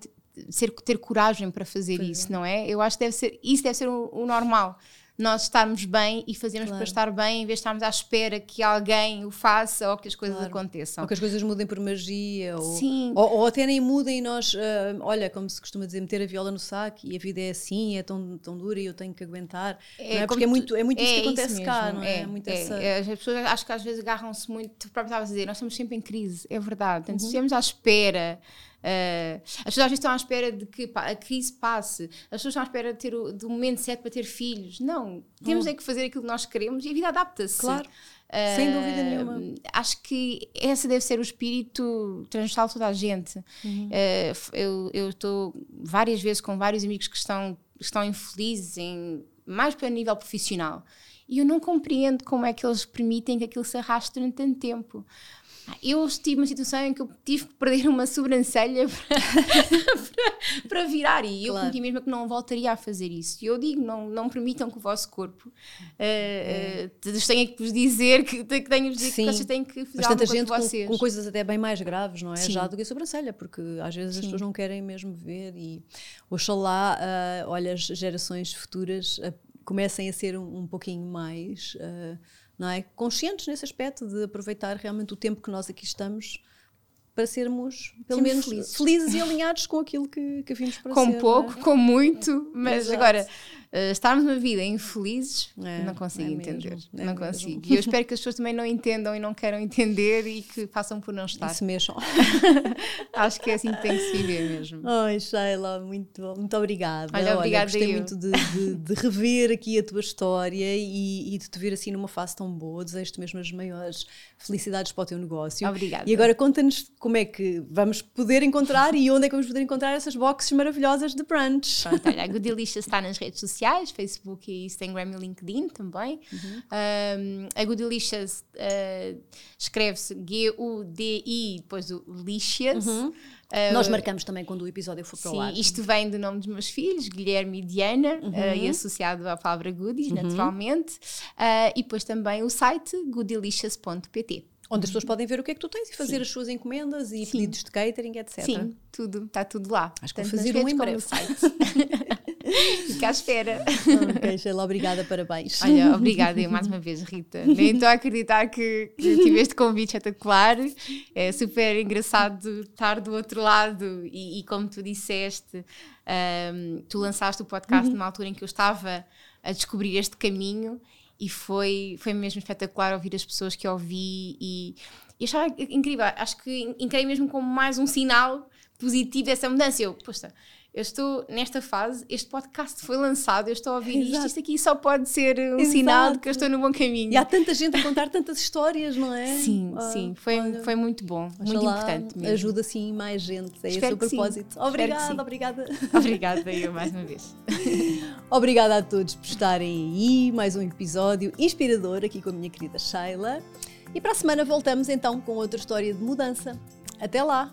Speaker 2: ser, ter coragem para fazer isso, não é? Eu acho que deve ser, isso deve ser o, o normal nós estarmos bem e fazermos claro. para estar bem em vez de estarmos à espera que alguém o faça ou que as coisas claro. aconteçam.
Speaker 1: Ou que as coisas mudem por magia. Ou, Sim. Ou, ou até nem mudem e nós, uh, olha, como se costuma dizer, meter a viola no saco e a vida é assim, é tão, tão dura e eu tenho que aguentar. É, é? Porque é muito, é muito isso que é acontece isso cá, não é? é, muito
Speaker 2: é, essa... é, As pessoas acho que às vezes agarram-se muito, tu próprio estavas a dizer, nós estamos sempre em crise, é verdade. Portanto, uhum. se estivermos à espera Uh, as pessoas às vezes estão à espera de que pá, a crise passe, as pessoas estão à espera de ter o, do momento certo para ter filhos. Não, temos hum. é que fazer aquilo que nós queremos e a vida adapta-se.
Speaker 1: Claro. Uh, Sem dúvida nenhuma.
Speaker 2: Acho que esse deve ser o espírito transversal de toda a gente. Uhum. Uh, eu estou várias vezes com vários amigos que estão, estão infelizes, em, mais para nível profissional. E eu não compreendo como é que eles permitem que aquilo se arraste durante tanto tempo. Eu tive uma situação em que eu tive que perder uma sobrancelha para, para, para virar e eu claro. mesmo que não voltaria a fazer isso. E eu digo, não, não permitam que o vosso corpo uh, é. uh, tenha que vos dizer que, que tenha dizer que vocês têm que fazer
Speaker 1: Bastante gente com, vocês. Com, coisas até bem mais graves, não é? Sim. Já do que a sobrancelha, porque às vezes Sim. as pessoas não querem mesmo ver e oxalá, uh, olha, as gerações futuras uh, comecem a ser um, um pouquinho mais uh, não é? Conscientes nesse aspecto de aproveitar realmente o tempo que nós aqui estamos para sermos, pelo Sim, menos, felizes. felizes. e alinhados com aquilo que, que vimos para
Speaker 2: com
Speaker 1: ser.
Speaker 2: Com pouco, é? com muito, mas Exato. agora, uh, estarmos numa vida infelizes, é, não consigo é entender. Mesmo, não consigo. E eu espero que as pessoas também não entendam e não queiram entender e que façam por não estar.
Speaker 1: Se mexam.
Speaker 2: Acho que é assim que tem que se viver mesmo.
Speaker 1: Ai, Sheila, muito, muito obrigada.
Speaker 2: Olha, obrigada
Speaker 1: Olha, gostei eu. muito de, de, de, rever aqui a tua história e, e de te ver assim numa fase tão boa. Desejo-te mesmo as maiores felicidades para o teu negócio.
Speaker 2: Obrigada.
Speaker 1: E agora conta-nos como é que vamos poder encontrar e onde é que vamos poder encontrar essas boxes maravilhosas de brunch.
Speaker 2: Pronto, olha, a Goodilicious está nas redes sociais, Facebook e Instagram e LinkedIn também. Uhum. Um, a Goodilicious uh, escreve-se G-U-D-I, depois o Licious. Uhum.
Speaker 1: Uh, Nós marcamos também quando o episódio for para
Speaker 2: sim,
Speaker 1: o ar.
Speaker 2: Isto vem do nome dos meus filhos, Guilherme e Diana, uhum. uh, e associado à palavra goodies, uhum. naturalmente. Uh, e depois também o site goodilicious.pt.
Speaker 1: Onde as pessoas podem ver o que é que tu tens e fazer Sim. as suas encomendas e Sim. pedidos de catering, etc.
Speaker 2: Sim, tudo, está tudo lá.
Speaker 1: Acho que vou fazer um em breve.
Speaker 2: Fica à espera.
Speaker 1: Ok, Sheila, obrigada, parabéns.
Speaker 2: Olha, obrigada eu mais uma vez, Rita. Nem estou a acreditar que, que tive este convite espetacular. É super engraçado estar do outro lado e, e como tu disseste, um, tu lançaste o podcast uhum. numa altura em que eu estava a descobrir este caminho e foi, foi mesmo espetacular ouvir as pessoas que ouvi e, e achava incrível. Acho que encarei mesmo como mais um sinal positivo dessa mudança. Eu, poxa, eu estou nesta fase, este podcast foi lançado, eu estou a ouvir Exato. isto, isto aqui só pode ser um Exato. sinal de que eu estou no bom caminho.
Speaker 1: E há tanta gente a contar tantas histórias, não é?
Speaker 2: Sim, ah, sim, foi, foi muito bom, muito importante mesmo.
Speaker 1: Ajuda sim mais gente, é Espero esse o propósito. Obrigada, obrigada.
Speaker 2: Obrigada eu mais uma vez.
Speaker 1: Obrigada a todos por estarem aí. Mais um episódio inspirador aqui com a minha querida Sheila. E para a semana voltamos então com outra história de mudança. Até lá!